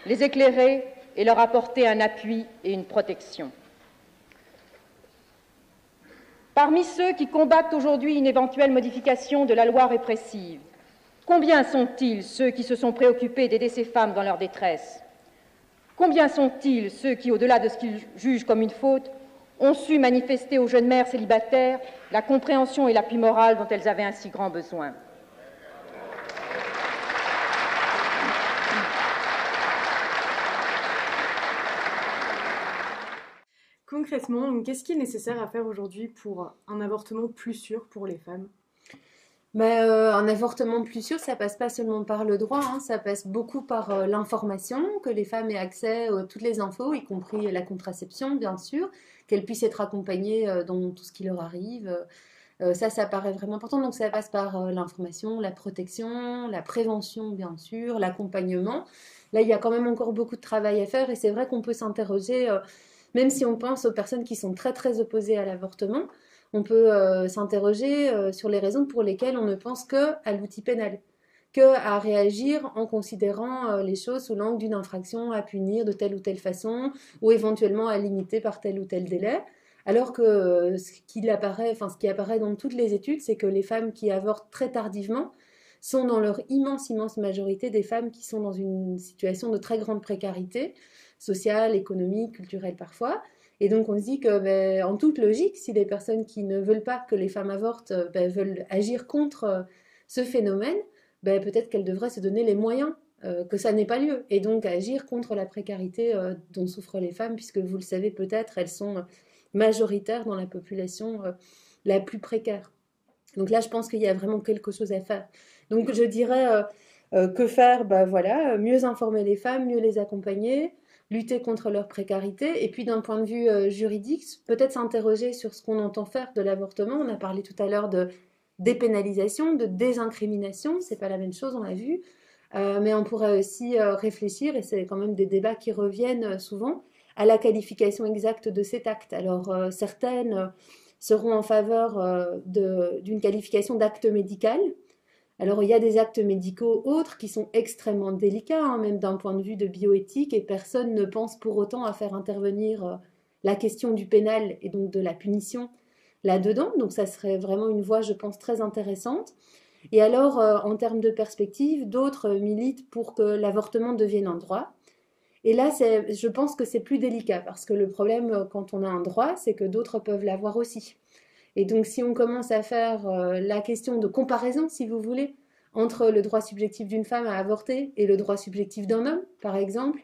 les éclairer et leur apporter un appui et une protection. Parmi ceux qui combattent aujourd'hui une éventuelle modification de la loi répressive, combien sont-ils ceux qui se sont préoccupés d'aider ces femmes dans leur détresse? Combien sont-ils ceux qui, au-delà de ce qu'ils jugent comme une faute, ont su manifester aux jeunes mères célibataires la compréhension et l'appui moral dont elles avaient un si grand besoin? Concrètement, qu'est-ce qui est nécessaire à faire aujourd'hui pour un avortement plus sûr pour les femmes? Mais euh, un avortement plus sûr, ça passe pas seulement par le droit, hein, ça passe beaucoup par euh, l'information, que les femmes aient accès à toutes les infos, y compris la contraception, bien sûr, qu'elles puissent être accompagnées euh, dans tout ce qui leur arrive. ça, ça paraît vraiment important. Donc, ça passe par l'information, la protection, la prévention, bien sûr, l'accompagnement. Là, il y a quand même encore beaucoup de travail à faire et c'est vrai qu'on peut s'interroger même si on pense aux personnes qui sont très très opposées à l'avortement, on peut euh, s'interroger euh, sur les raisons pour lesquelles on ne pense que à l'outil pénal, que à réagir en considérant euh, les choses sous l'angle d'une infraction à punir de telle ou telle façon, ou éventuellement à limiter par tel ou tel délai. Alors que ce qui apparaît, enfin ce qui apparaît dans toutes les études, c'est que les femmes qui avortent très tardivement sont dans leur immense, immense majorité des femmes qui sont dans une situation de très grande précarité, sociale, économique, culturelle parfois. Et donc on se dit que, ben, en toute logique, si les personnes qui ne veulent pas que les femmes avortent euh, ben, veulent agir contre euh, ce phénomène, ben, peut-être qu'elles devraient se donner les moyens euh, que ça n'ait pas lieu, et donc agir contre la précarité dont souffrent les femmes, puisque vous le savez peut-être, elles sont majoritaires dans la population la plus précaire. Donc là, je pense qu'il y a vraiment quelque chose à faire. Donc je dirais que faire? Voilà, mieux informer les femmes, mieux les accompagner, lutter contre leur précarité. Et puis d'un point de vue euh, juridique, peut-être s'interroger sur ce qu'on entend faire de l'avortement. On a parlé tout à l'heure de dépénalisation, de désincrimination, c'est pas la même chose, on l'a vu. Euh, mais on pourrait aussi euh, réfléchir, et c'est quand même des débats qui reviennent souvent, à la qualification exacte de cet acte. Alors certaines seront en faveur d'une qualification d'acte médical, alors il y a des actes médicaux autres qui sont extrêmement délicats, hein, même d'un point de vue de bioéthique, et personne ne pense pour autant à faire intervenir euh, la question du pénal et donc de la punition là-dedans. Donc ça serait vraiment une voie, je pense, très intéressante. Et alors, euh, en termes de perspective, d'autres militent pour que l'avortement devienne un droit. Et là, je pense que c'est plus délicat, parce que le problème euh, quand on a un droit, c'est que d'autres peuvent l'avoir aussi. Et donc, si on commence à faire euh, la question de comparaison, si vous voulez, entre le droit subjectif d'une femme à avorter et le droit subjectif d'un homme, par exemple,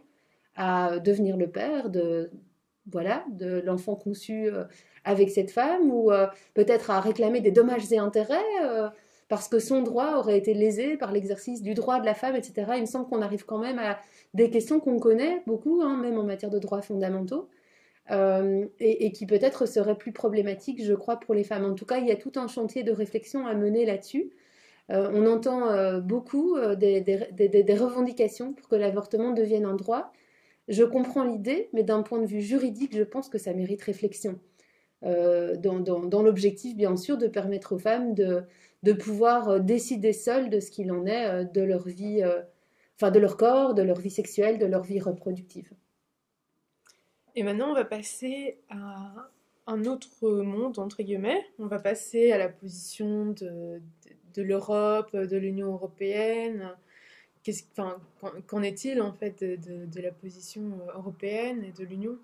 à devenir le père de voilà de l'enfant conçu euh, avec cette femme ou euh, peut-être à réclamer des dommages et intérêts parce que son droit aurait été lésé par l'exercice du droit de la femme, etc. Il me semble qu'on arrive quand même à des questions qu'on connaît beaucoup, hein, même en matière de droits fondamentaux, et, et, qui peut-être seraient plus problématiques, je crois, pour les femmes. En tout cas, il y a tout un chantier de réflexion à mener là-dessus. on entend beaucoup des, revendications pour que l'avortement devienne un droit. Je comprends l'idée, mais d'un point de vue juridique, je pense que ça mérite réflexion. Euh, dans, l'objectif, bien sûr, de permettre aux femmes de, de pouvoir euh, décider seules de ce qu'il en est euh, de leur vie, enfin de leur corps, de leur vie sexuelle, de leur vie reproductive. Et maintenant, on va passer à un autre monde, entre guillemets. On va passer à la position de, de l'Europe, de l'Union européenne, Qu'en est-il en fait de, la position européenne et de l'Union?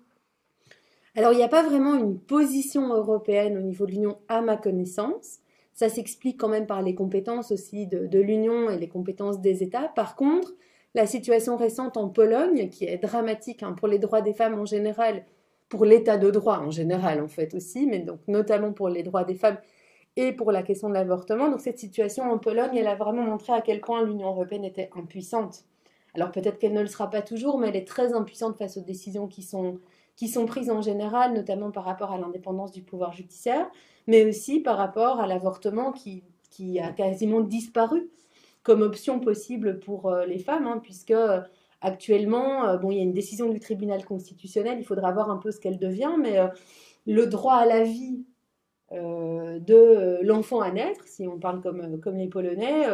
Alors il n'y a pas vraiment une position européenne au niveau de l'Union à ma connaissance. Ça s'explique quand même par les compétences aussi de, l'Union et les compétences des États. Par contre, la situation récente en Pologne, qui est dramatique hein, pour les droits des femmes en général, pour l'état de droit en général en fait aussi, mais donc notamment pour les droits des femmes et pour la question de l'avortement. Donc cette situation en Pologne, elle a vraiment montré à quel point l'Union européenne était impuissante. Alors peut-être qu'elle ne le sera pas toujours, mais elle est très impuissante face aux décisions qui sont, qui sont prises en général, notamment par rapport à l'indépendance du pouvoir judiciaire, mais aussi par rapport à l'avortement qui, qui a quasiment disparu comme option possible pour euh, les femmes, hein, puisque euh, actuellement, euh, bon, il y a une décision du tribunal constitutionnel, il faudra voir un peu ce qu'elle devient, mais le droit à la vie de l'enfant à naître, si on parle comme, comme les Polonais,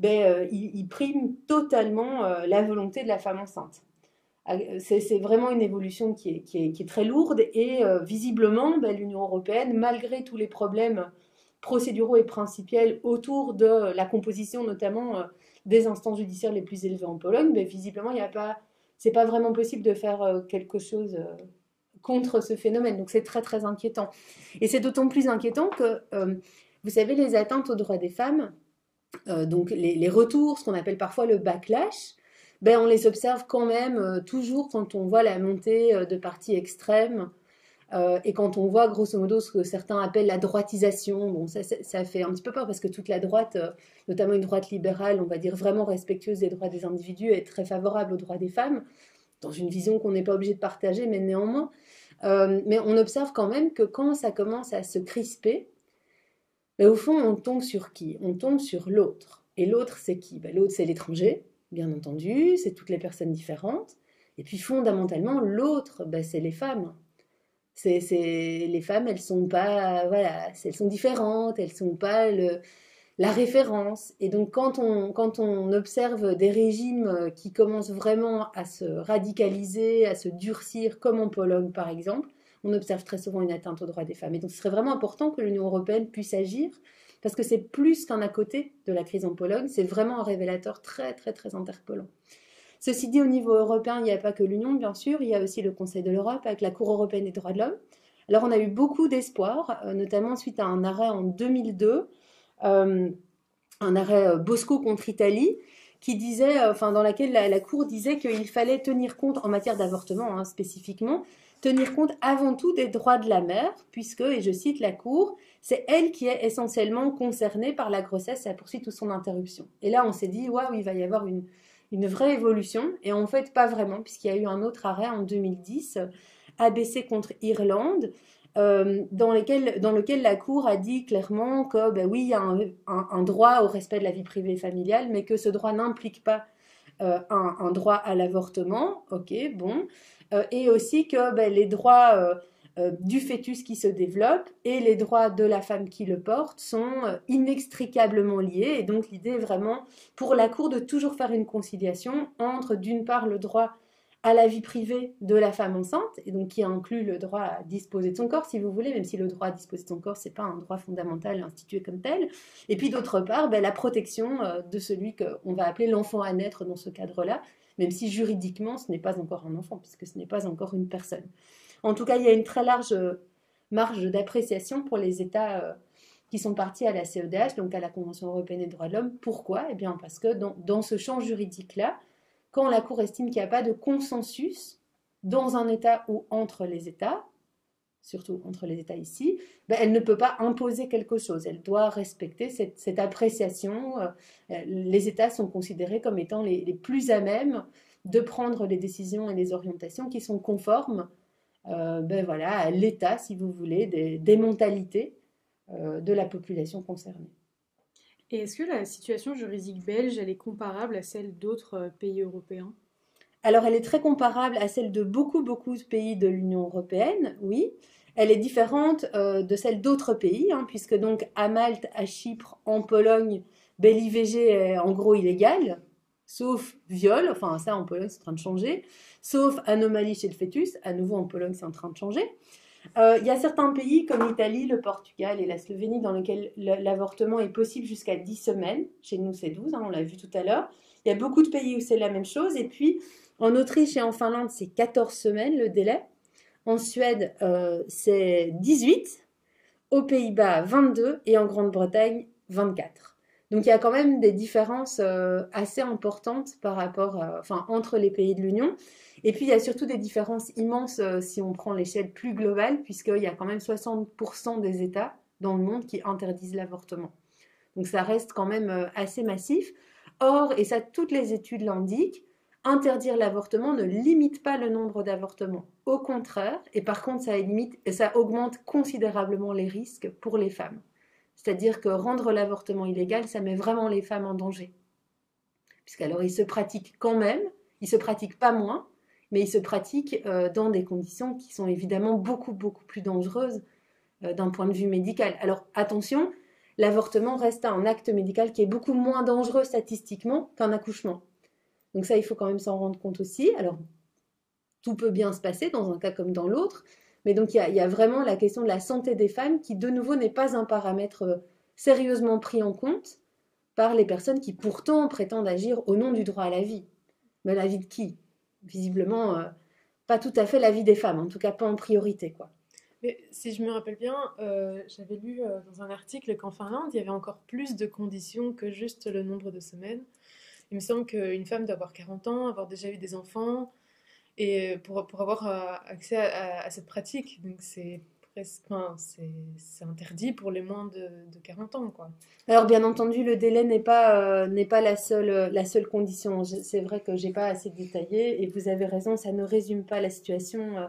ben, il, prime totalement la volonté de la femme enceinte. C'est vraiment une évolution qui est, qui est, très lourde et visiblement, ben, l'Union européenne, malgré tous les problèmes procéduraux et principiels autour de la composition notamment des instances judiciaires les plus élevées en Pologne, ben, visiblement, il n'y a pas, vraiment possible de faire quelque chose contre ce phénomène. Donc c'est très très inquiétant. Et c'est d'autant plus inquiétant que, euh, vous savez, les atteintes aux droits des femmes, euh, donc les, retours, ce qu'on appelle parfois le backlash, ben, on les observe quand même euh, toujours quand on voit la montée de partis extrêmes et quand on voit grosso modo ce que certains appellent la droitisation. Bon, ça, ça, fait un petit peu peur parce que toute la droite, notamment une droite libérale, on va dire vraiment respectueuse des droits des individus, est très favorable aux droits des femmes, dans une vision qu'on n'est pas obligé de partager, mais néanmoins, euh, mais on observe quand même que quand ça commence à se crisper, ben, au fond, on tombe sur qui? On tombe sur l'autre. Et l'autre, c'est qui? Ben, L'autre, c'est l'étranger, bien entendu, c'est toutes les personnes différentes. Et puis fondamentalement, l'autre, ben, c'est les femmes. C'est, les femmes, elles sont pas, voilà, elles sont différentes, elles sont pas le, la référence. Et donc quand on, quand on observe des régimes euh, qui commencent vraiment à se radicaliser, à se durcir, comme en Pologne par exemple, on observe très souvent une atteinte aux droits des femmes. Et donc ce serait vraiment important que l'Union européenne puisse agir, parce que c'est plus qu'un à côté de la crise en Pologne, c'est vraiment un révélateur très très très interpellant. Ceci dit, au niveau européen, il n'y a pas que l'Union, bien sûr, il y a aussi le Conseil de l'Europe avec la Cour européenne des droits de l'homme. Alors on a eu beaucoup d'espoir, euh, notamment suite à un arrêt en 2002 euh, un arrêt euh, Bosco contre Italie, qui disait, enfin dans laquelle la, Cour disait qu'il fallait tenir compte en matière d'avortement hein, spécifiquement, tenir compte avant tout des droits de la mère, puisque, et je cite la Cour, c'est elle qui est essentiellement concernée par la grossesse la poursuite ou son interruption. Et là, on s'est dit, waouh, il va y avoir une, une vraie évolution, et en fait, pas vraiment, puisqu'il y a eu un autre arrêt en 2010, ABC contre Irlande, euh, dans, dans lequel la Cour a dit clairement que, ben oui, il y a un, droit au respect de la vie privée familiale, mais que ce droit n'implique pas euh, un, droit à l'avortement, ok, bon, euh, et aussi que ben, les droits du fœtus qui se développe et les droits de la femme qui le porte sont inextricablement liés, et donc l'idée est vraiment pour la Cour de toujours faire une conciliation entre, d'une part, le droit à la vie privée de la femme enceinte, et donc qui inclut le droit à disposer de son corps, si vous voulez, même si le droit à disposer de son corps, c'est pas un droit fondamental institué comme tel. Et puis d'autre part, ben, la protection euh, de celui qu'on va appeler l'enfant à naître dans ce cadre-là, même si juridiquement, ce n'est pas encore un enfant, puisque ce n'est pas encore une personne. En tout cas, il y a une très large euh, marge d'appréciation pour les États euh, qui sont partis à la CEDH, donc à la Convention européenne des droits de l'homme. Pourquoi? Eh bien parce que dans, ce champ juridique-là, quand la Cour estime qu'il n'y a pas de consensus dans un État ou entre les États, surtout entre les États ici, ben, elle ne peut pas imposer quelque chose. Elle doit respecter cette, appréciation. Euh, les États sont considérés comme étant les, plus à même de prendre les décisions et les orientations qui sont conformes ben voilà, à l'état, si vous voulez, des, mentalités euh, de la population concernée. Et est-ce que la situation juridique belge, elle est comparable à celle d'autres pays européens? Alors, elle est très comparable à celle de beaucoup, beaucoup de pays de l'Union européenne, oui. Elle est différente euh, de celle d'autres pays, hein, puisque donc à Malte, à Chypre, en Pologne, ben, l'IVG est en gros illégal, sauf viol, enfin ça en Pologne c'est en train de changer, sauf anomalie chez le fœtus, à nouveau en Pologne c'est en train de changer. Euh, il y a certains pays comme l'Italie, le Portugal et la Slovénie dans lesquels l'avortement est possible jusqu'à 10 semaines. Chez nous c'est 12, hein, on l'a vu tout à l'heure. Il y a beaucoup de pays où c'est la même chose. Et puis en Autriche et en Finlande, c'est 14 semaines le délai. En Suède, euh, c'est 18. Aux Pays-Bas, 22. Et en Grande-Bretagne, 24. Donc il y a quand même des différences euh, assez importantes par rapport, enfin, entre les pays de l'Union. Et puis il y a surtout des différences immenses euh, si on prend l'échelle plus globale, puisqu'il y a quand même 60% des États dans le monde qui interdisent l'avortement. Donc ça reste quand même assez massif. Or, et ça toutes les études l'indiquent, interdire l'avortement ne limite pas le nombre d'avortements. Au contraire, et par contre, ça, limite, ça augmente considérablement les risques pour les femmes. C'est-à-dire que rendre l'avortement illégal, ça met vraiment les femmes en danger. Puisqu'alors, il se pratique quand même, il se pratique pas moins, mais il se pratique euh, dans des conditions qui sont évidemment beaucoup, beaucoup plus dangereuses euh, d'un point de vue médical. Alors, attention, l'avortement reste un acte médical qui est beaucoup moins dangereux statistiquement qu'un accouchement. Donc ça, il faut quand même s'en rendre compte aussi. Alors, tout peut bien se passer dans un cas comme dans l'autre, mais donc il y, a, vraiment la question de la santé des femmes qui, de nouveau, n'est pas un paramètre euh, sérieusement pris en compte par les personnes qui pourtant prétendent agir au nom du droit à la vie. Mais la vie de qui? Visiblement, euh, pas tout à fait la vie des femmes, en tout cas pas en priorité, quoi. Si je me rappelle bien, euh, j'avais lu dans un article qu'en Finlande, il y avait encore plus de conditions que juste le nombre de semaines. Il me semble qu'une femme doit avoir 40 ans, avoir déjà eu des enfants, et pour, pour avoir euh, accès à, cette pratique. Donc c'est presque, c'est interdit pour les moins de, de, 40 ans, quoi. Alors bien entendu, le délai n'est pas euh, n'est pas la seule la seule condition. C'est vrai que j'ai pas assez détaillé, et vous avez raison, ça ne résume pas la situation. Euh,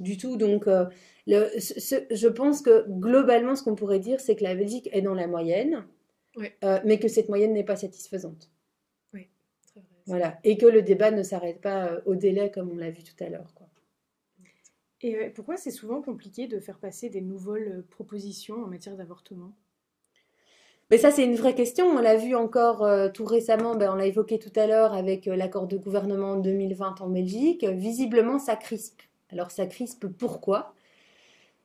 du tout. Donc, le, je pense que globalement, ce qu'on pourrait dire, c'est que la Belgique est dans la moyenne, mais que cette moyenne n'est pas satisfaisante. Voilà. Et que le débat ne s'arrête pas euh, au délai comme on l'a vu tout à l'heure. Et euh, pourquoi c'est souvent compliqué de faire passer des nouvelles euh, propositions en matière d'avortement? Mais ça, c'est une vraie question. On l'a vu encore tout récemment, ben, on l'a évoqué tout à l'heure avec l'accord de gouvernement en 2020 en Belgique. Visiblement, ça crispe. Alors, ça crispe pourquoi?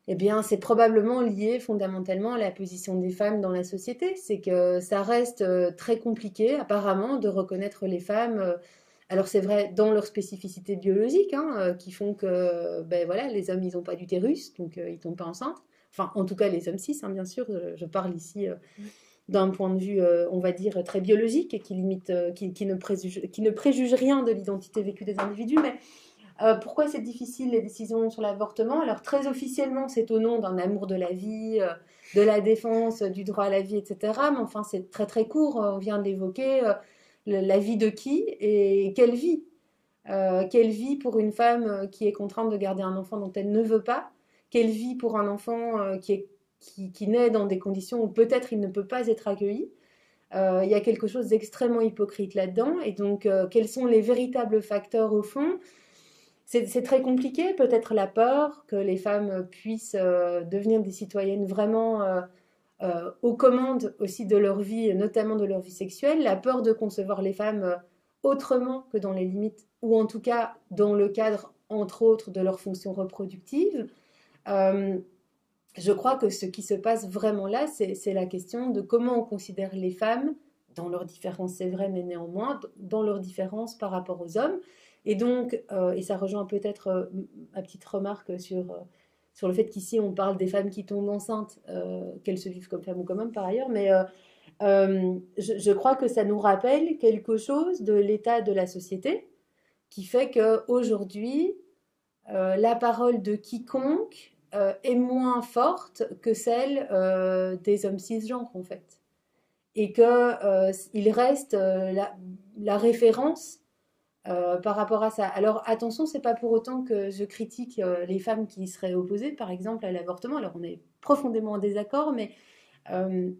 Eh bien, c'est probablement lié fondamentalement à la position des femmes dans la société. C'est que ça reste euh, très compliqué, apparemment, de reconnaître les femmes. Euh, alors, c'est vrai dans leur spécificité biologique, hein, euh, qui font que, ben voilà, les hommes, ils n'ont pas d'utérus, donc ils tombent pas enceintes. Enfin, en tout cas, les hommes cis, hein, bien sûr. Je parle ici d'un point de vue, on va dire, très biologique et qui limite, qui, ne préjuge, qui ne préjuge rien de l'identité vécue des individus, mais euh, pourquoi c'est difficile les décisions sur l'avortement? Alors très officiellement, c'est au nom d'un amour de la vie, euh, de la défense, du droit à la vie, etc. Mais enfin, c'est très très court. On vient d'évoquer euh, la vie de qui et quelle vie. quelle vie pour une femme qui est contrainte de garder un enfant dont elle ne veut pas? Quelle vie pour un enfant qui, est, qui, qui, naît dans des conditions où peut-être il ne peut pas être accueilli? Il y a quelque chose d'extrêmement hypocrite là-dedans. Et donc, quels sont les véritables facteurs au fond? C'est très compliqué, peut-être la peur que les femmes puissent euh, devenir des citoyennes vraiment euh, euh, aux commandes aussi de leur vie, notamment de leur vie sexuelle, la peur de concevoir les femmes autrement que dans les limites, ou en tout cas dans le cadre, entre autres, de leur fonction reproductive. je crois que ce qui se passe vraiment là, c'est la question de comment on considère les femmes, dans leurs différences, c'est vrai, mais néanmoins, dans leurs différences par rapport aux hommes. Et donc, euh, et ça rejoint peut-être euh, ma petite remarque sur, euh, sur le fait qu'ici on parle des femmes qui tombent enceintes, qu'elles se vivent comme femmes ou comme hommes par ailleurs, mais je, crois que ça nous rappelle quelque chose de l'état de la société qui fait qu'aujourd'hui, euh, la parole de quiconque est moins forte que celle des hommes cisgenres, en fait. Et qu'il reste la, référence par rapport à ça. Alors attention, c'est pas pour autant que je critique les femmes qui seraient opposées, par exemple, à l'avortement. Alors on est profondément en désaccord, mais un,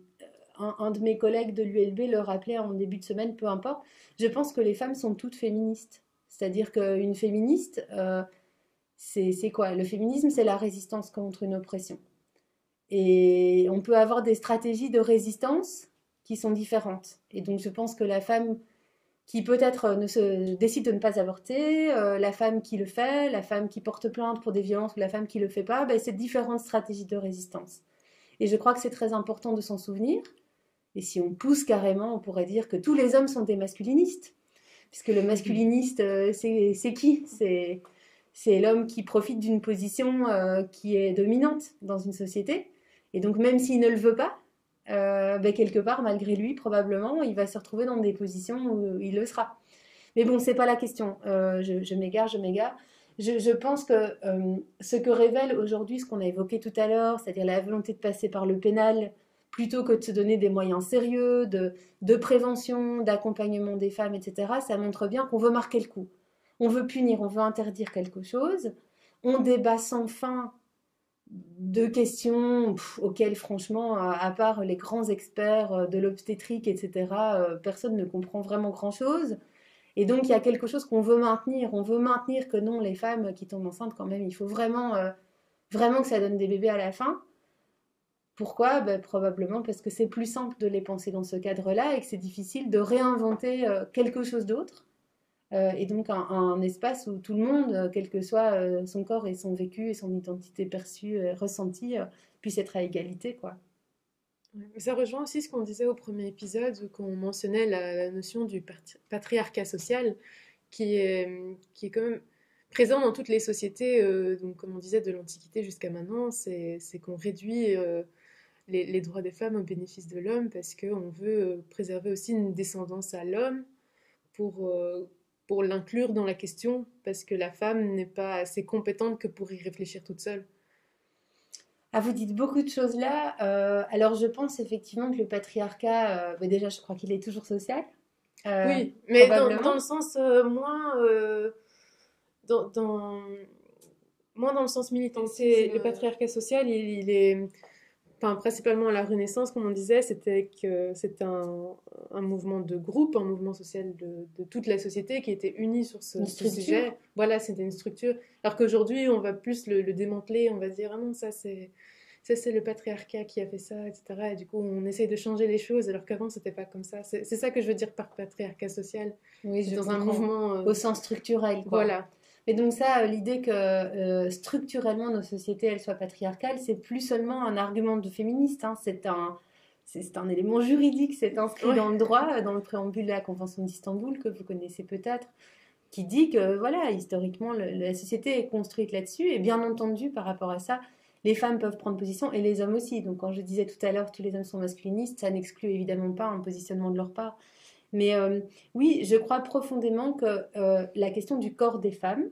un, de mes collègues de l'ULB le rappelait en début de semaine, peu importe. Je pense que les femmes sont toutes féministes. C'est-à-dire qu'une féministe, c'est quoi? Le féminisme, c'est la résistance contre une oppression. Et on peut avoir des stratégies de résistance qui sont différentes. Et donc je pense que la femme qui peut-être ne se décide de ne pas avorter, euh, la femme qui le fait, la femme qui porte plainte pour des violences ou la femme qui le fait pas, ben, c'est différentes stratégies de résistance. Et je crois que c'est très important de s'en souvenir. Et si on pousse carrément, on pourrait dire que tous les hommes sont des masculinistes. Puisque le masculiniste, euh, c'est qui? C'est l'homme qui profite d'une position euh, qui est dominante dans une société. Et donc, même s'il ne le veut pas, euh, ben, quelque part, malgré lui, probablement, il va se retrouver dans des positions où il le sera. Mais bon, c'est pas la question. Euh, je, m'égare, je m'égare. Je, pense que ce que révèle aujourd'hui ce qu'on a évoqué tout à l'heure, c'est-à-dire la volonté de passer par le pénal, plutôt que de se donner des moyens sérieux de, de prévention, d'accompagnement des femmes, etc., ça montre bien qu'on veut marquer le coup on veut punir, on veut interdire quelque chose, on débat sans fin de questions auxquelles, franchement, à, part les grands experts euh, de l'obstétrique, etc., euh, personne ne comprend vraiment grand-chose. Et donc, il y a quelque chose qu'on veut maintenir. On veut maintenir que non, les femmes qui tombent enceintes, quand même, il faut vraiment, euh, vraiment que ça donne des bébés à la fin. Pourquoi? Ben, Probablement parce que c'est plus simple de les penser dans ce cadre-là et que c'est difficile de réinventer quelque chose d'autre et donc un, espace où tout le monde, euh, quel que soit euh, son corps et son vécu et son identité perçue, ressentie, puisse être à égalité. quoi. Ça rejoint aussi ce qu'on disait au premier épisode, où on mentionnait la, notion du patriarcat social, qui est, qui est quand même présent dans toutes les sociétés, donc comme on disait de l'Antiquité jusqu'à maintenant, c'est qu'on réduit les, les, droits des femmes au bénéfice de l'homme parce qu'on veut préserver aussi une descendance à l'homme pour pour l'inclure dans la question, parce que la femme n'est pas assez compétente que pour y réfléchir toute seule. Ah, vous dites beaucoup de choses là. Euh, alors, je pense effectivement que le patriarcat, euh, bah, déjà, je crois qu'il est toujours social. Euh, oui, mais dans, dans, le sens moins. Dans, dans, moins dans le sens militant. C'est, le patriarcat social, il est principalement à la Renaissance, comme on disait, c'était que c'était un, un, mouvement de groupe, un mouvement social de, de toute la société qui était uni sur ce, sujet. Voilà, c'était une structure. Alors qu'aujourd'hui, on va plus le, démanteler, on va dire ah non, ça c'est ça c'est le patriarcat qui a fait ça, etc. Et du coup, on essaye de changer les choses, alors qu'avant c'était pas comme ça. C'est ça que je veux dire par patriarcat social. Oui, dans un mouvement euh, au sens structurel. Quoi. Voilà. Et donc ça, euh, l'idée que euh, structurellement nos sociétés elles soient patriarcales, c'est plus seulement un argument de féministe, hein. c'est un c'est un élément juridique, c'est inscrit dans le droit, euh, dans le préambule de la Convention d'Istanbul que vous connaissez peut-être, qui dit que voilà, historiquement, la société est construite là-dessus, et bien entendu, par rapport à ça, les femmes peuvent prendre position et les hommes aussi. Donc quand je disais tout à l'heure tous les hommes sont masculinistes, ça n'exclut évidemment pas un positionnement de leur part. Mais euh, oui, je crois profondément que euh, la question du corps des femmes,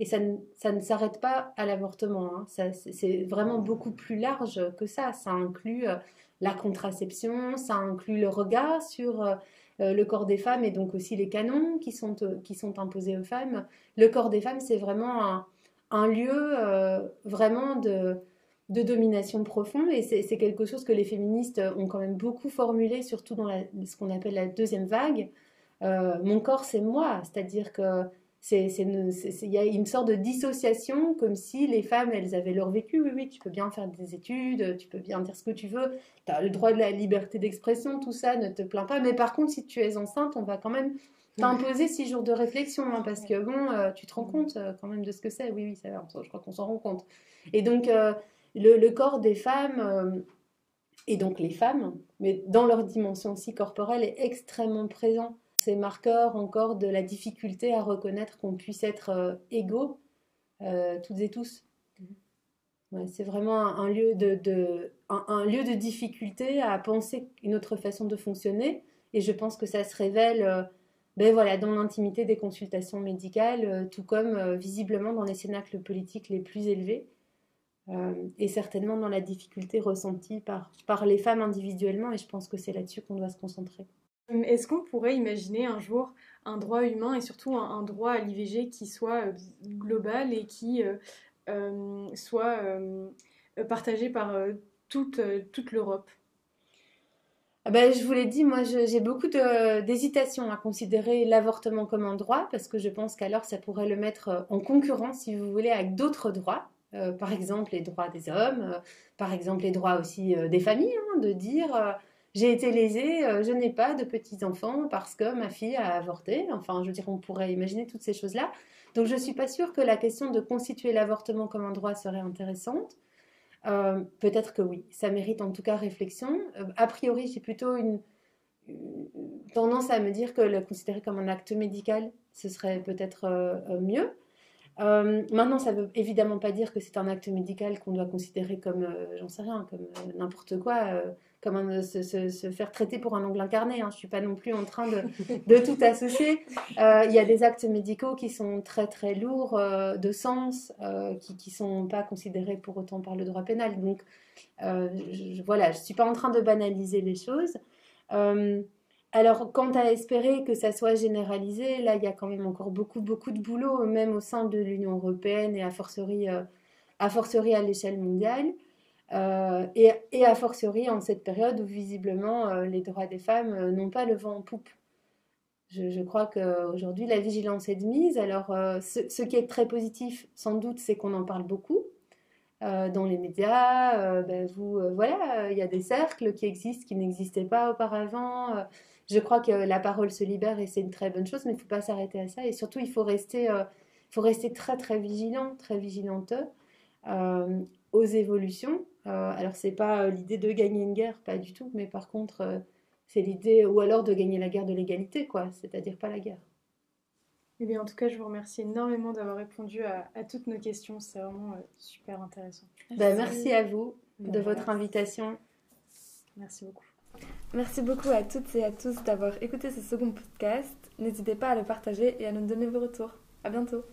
et ça ne, ça ne s'arrête pas à l'avortement, hein, c'est vraiment beaucoup plus large que ça. Ça inclut euh, la contraception, ça inclut le regard sur le corps des femmes et donc aussi les canons qui sont, qui sont imposés aux femmes. Le corps des femmes, c'est vraiment un, un lieu vraiment de de domination profonde et c'est quelque chose que les féministes ont quand même beaucoup formulé, surtout dans ce qu'on appelle la deuxième vague. Euh, mon corps, c'est moi, c'est-à-dire que c'est il y a une sorte de dissociation, comme si les femmes, elles avaient leur vécu. Oui, oui, tu peux bien faire des études, tu peux bien dire ce que tu veux, tu as le droit de la liberté d'expression, tout ça, ne te plains pas. Mais par contre, si tu es enceinte, on va quand même t'imposer six jours de réflexion, hein, parce que bon, euh, tu te rends compte euh, quand même de ce que c'est. Oui, oui, ça, je crois qu'on s'en rend compte. Et donc, le, corps des femmes, euh, et donc les femmes, mais dans leur dimension aussi corporelle, est extrêmement présent. Ces marqueurs encore de la difficulté à reconnaître qu'on puisse être euh, égaux, euh, toutes et tous. c'est vraiment un, lieu de, un, lieu de difficulté à penser une autre façon de fonctionner. Et je pense que ça se révèle ben voilà, dans l'intimité des consultations médicales, tout comme visiblement dans les cénacles politiques les plus élevés. Et certainement dans la difficulté ressentie par, par les femmes individuellement, et je pense que c'est là-dessus qu'on doit se concentrer. Est-ce qu'on pourrait imaginer un jour un droit humain et surtout un, droit à l'IVG qui soit euh, global et qui euh, euh, soit partagé par toute, toute l'Europe? Ah ben, je vous l'ai dit, moi j'ai beaucoup d'hésitation à considérer l'avortement comme un droit parce que je pense qu'alors ça pourrait le mettre en concurrence, si vous voulez, avec d'autres droits. Par exemple les droits des hommes, par exemple les droits aussi des familles, hein, de dire j'ai été lésée, euh, je n'ai pas de petits-enfants parce que ma fille a avorté. Enfin, je veux dire, on pourrait imaginer toutes ces choses-là. Donc, je ne suis pas sûre que la question de constituer l'avortement comme un droit serait intéressante. Euh, peut-être que oui, ça mérite en tout cas réflexion. Euh, a priori, j'ai plutôt une, tendance à me dire que le considérer comme un acte médical, ce serait peut-être mieux. Maintenant, ça ne veut évidemment pas dire que c'est un acte médical qu'on doit considérer comme, j'en sais rien, comme n'importe quoi comment se, faire traiter pour un ongle incarné. Hein. Je ne suis pas non plus en train de, tout associer. Euh, il y a des actes médicaux qui sont très très lourds euh, de sens, euh, qui ne sont pas considérés pour autant par le droit pénal. Donc je, voilà, je ne suis pas en train de banaliser les choses. Alors, quant à espérer que ça soit généralisé, là, il y a quand même encore beaucoup, beaucoup de boulot, même au sein de l'Union européenne et à forcerie, à, forcerie à l'échelle mondiale. Euh, et, et, a fortiori en cette période où visiblement euh, les droits des femmes euh, n'ont pas le vent en poupe. Je, je crois qu'aujourd'hui la vigilance est de mise. Alors ce, ce, qui est très positif sans doute c'est qu'on en parle beaucoup dans les médias. Ben, vous, voilà, il y a des cercles qui existent qui n'existaient pas auparavant. Je crois que la parole se libère et c'est une très bonne chose, mais il ne faut pas s'arrêter à ça. Et surtout il faut rester, faut rester très très vigilant, très vigilante aux évolutions. Euh, alors, c'est pas euh, l'idée de gagner une guerre, pas du tout, mais par contre, euh, c'est l'idée, ou alors de gagner la guerre de l'égalité, quoi, c'est-à-dire pas la guerre. Eh bien, en tout cas, je vous remercie énormément d'avoir répondu à, toutes nos questions. C'est vraiment super intéressant. Ben, merci à vous de votre invitation. Merci beaucoup. Merci beaucoup à toutes et à tous d'avoir écouté ce second podcast. N'hésitez pas à le partager et à nous donner vos retours. À bientôt.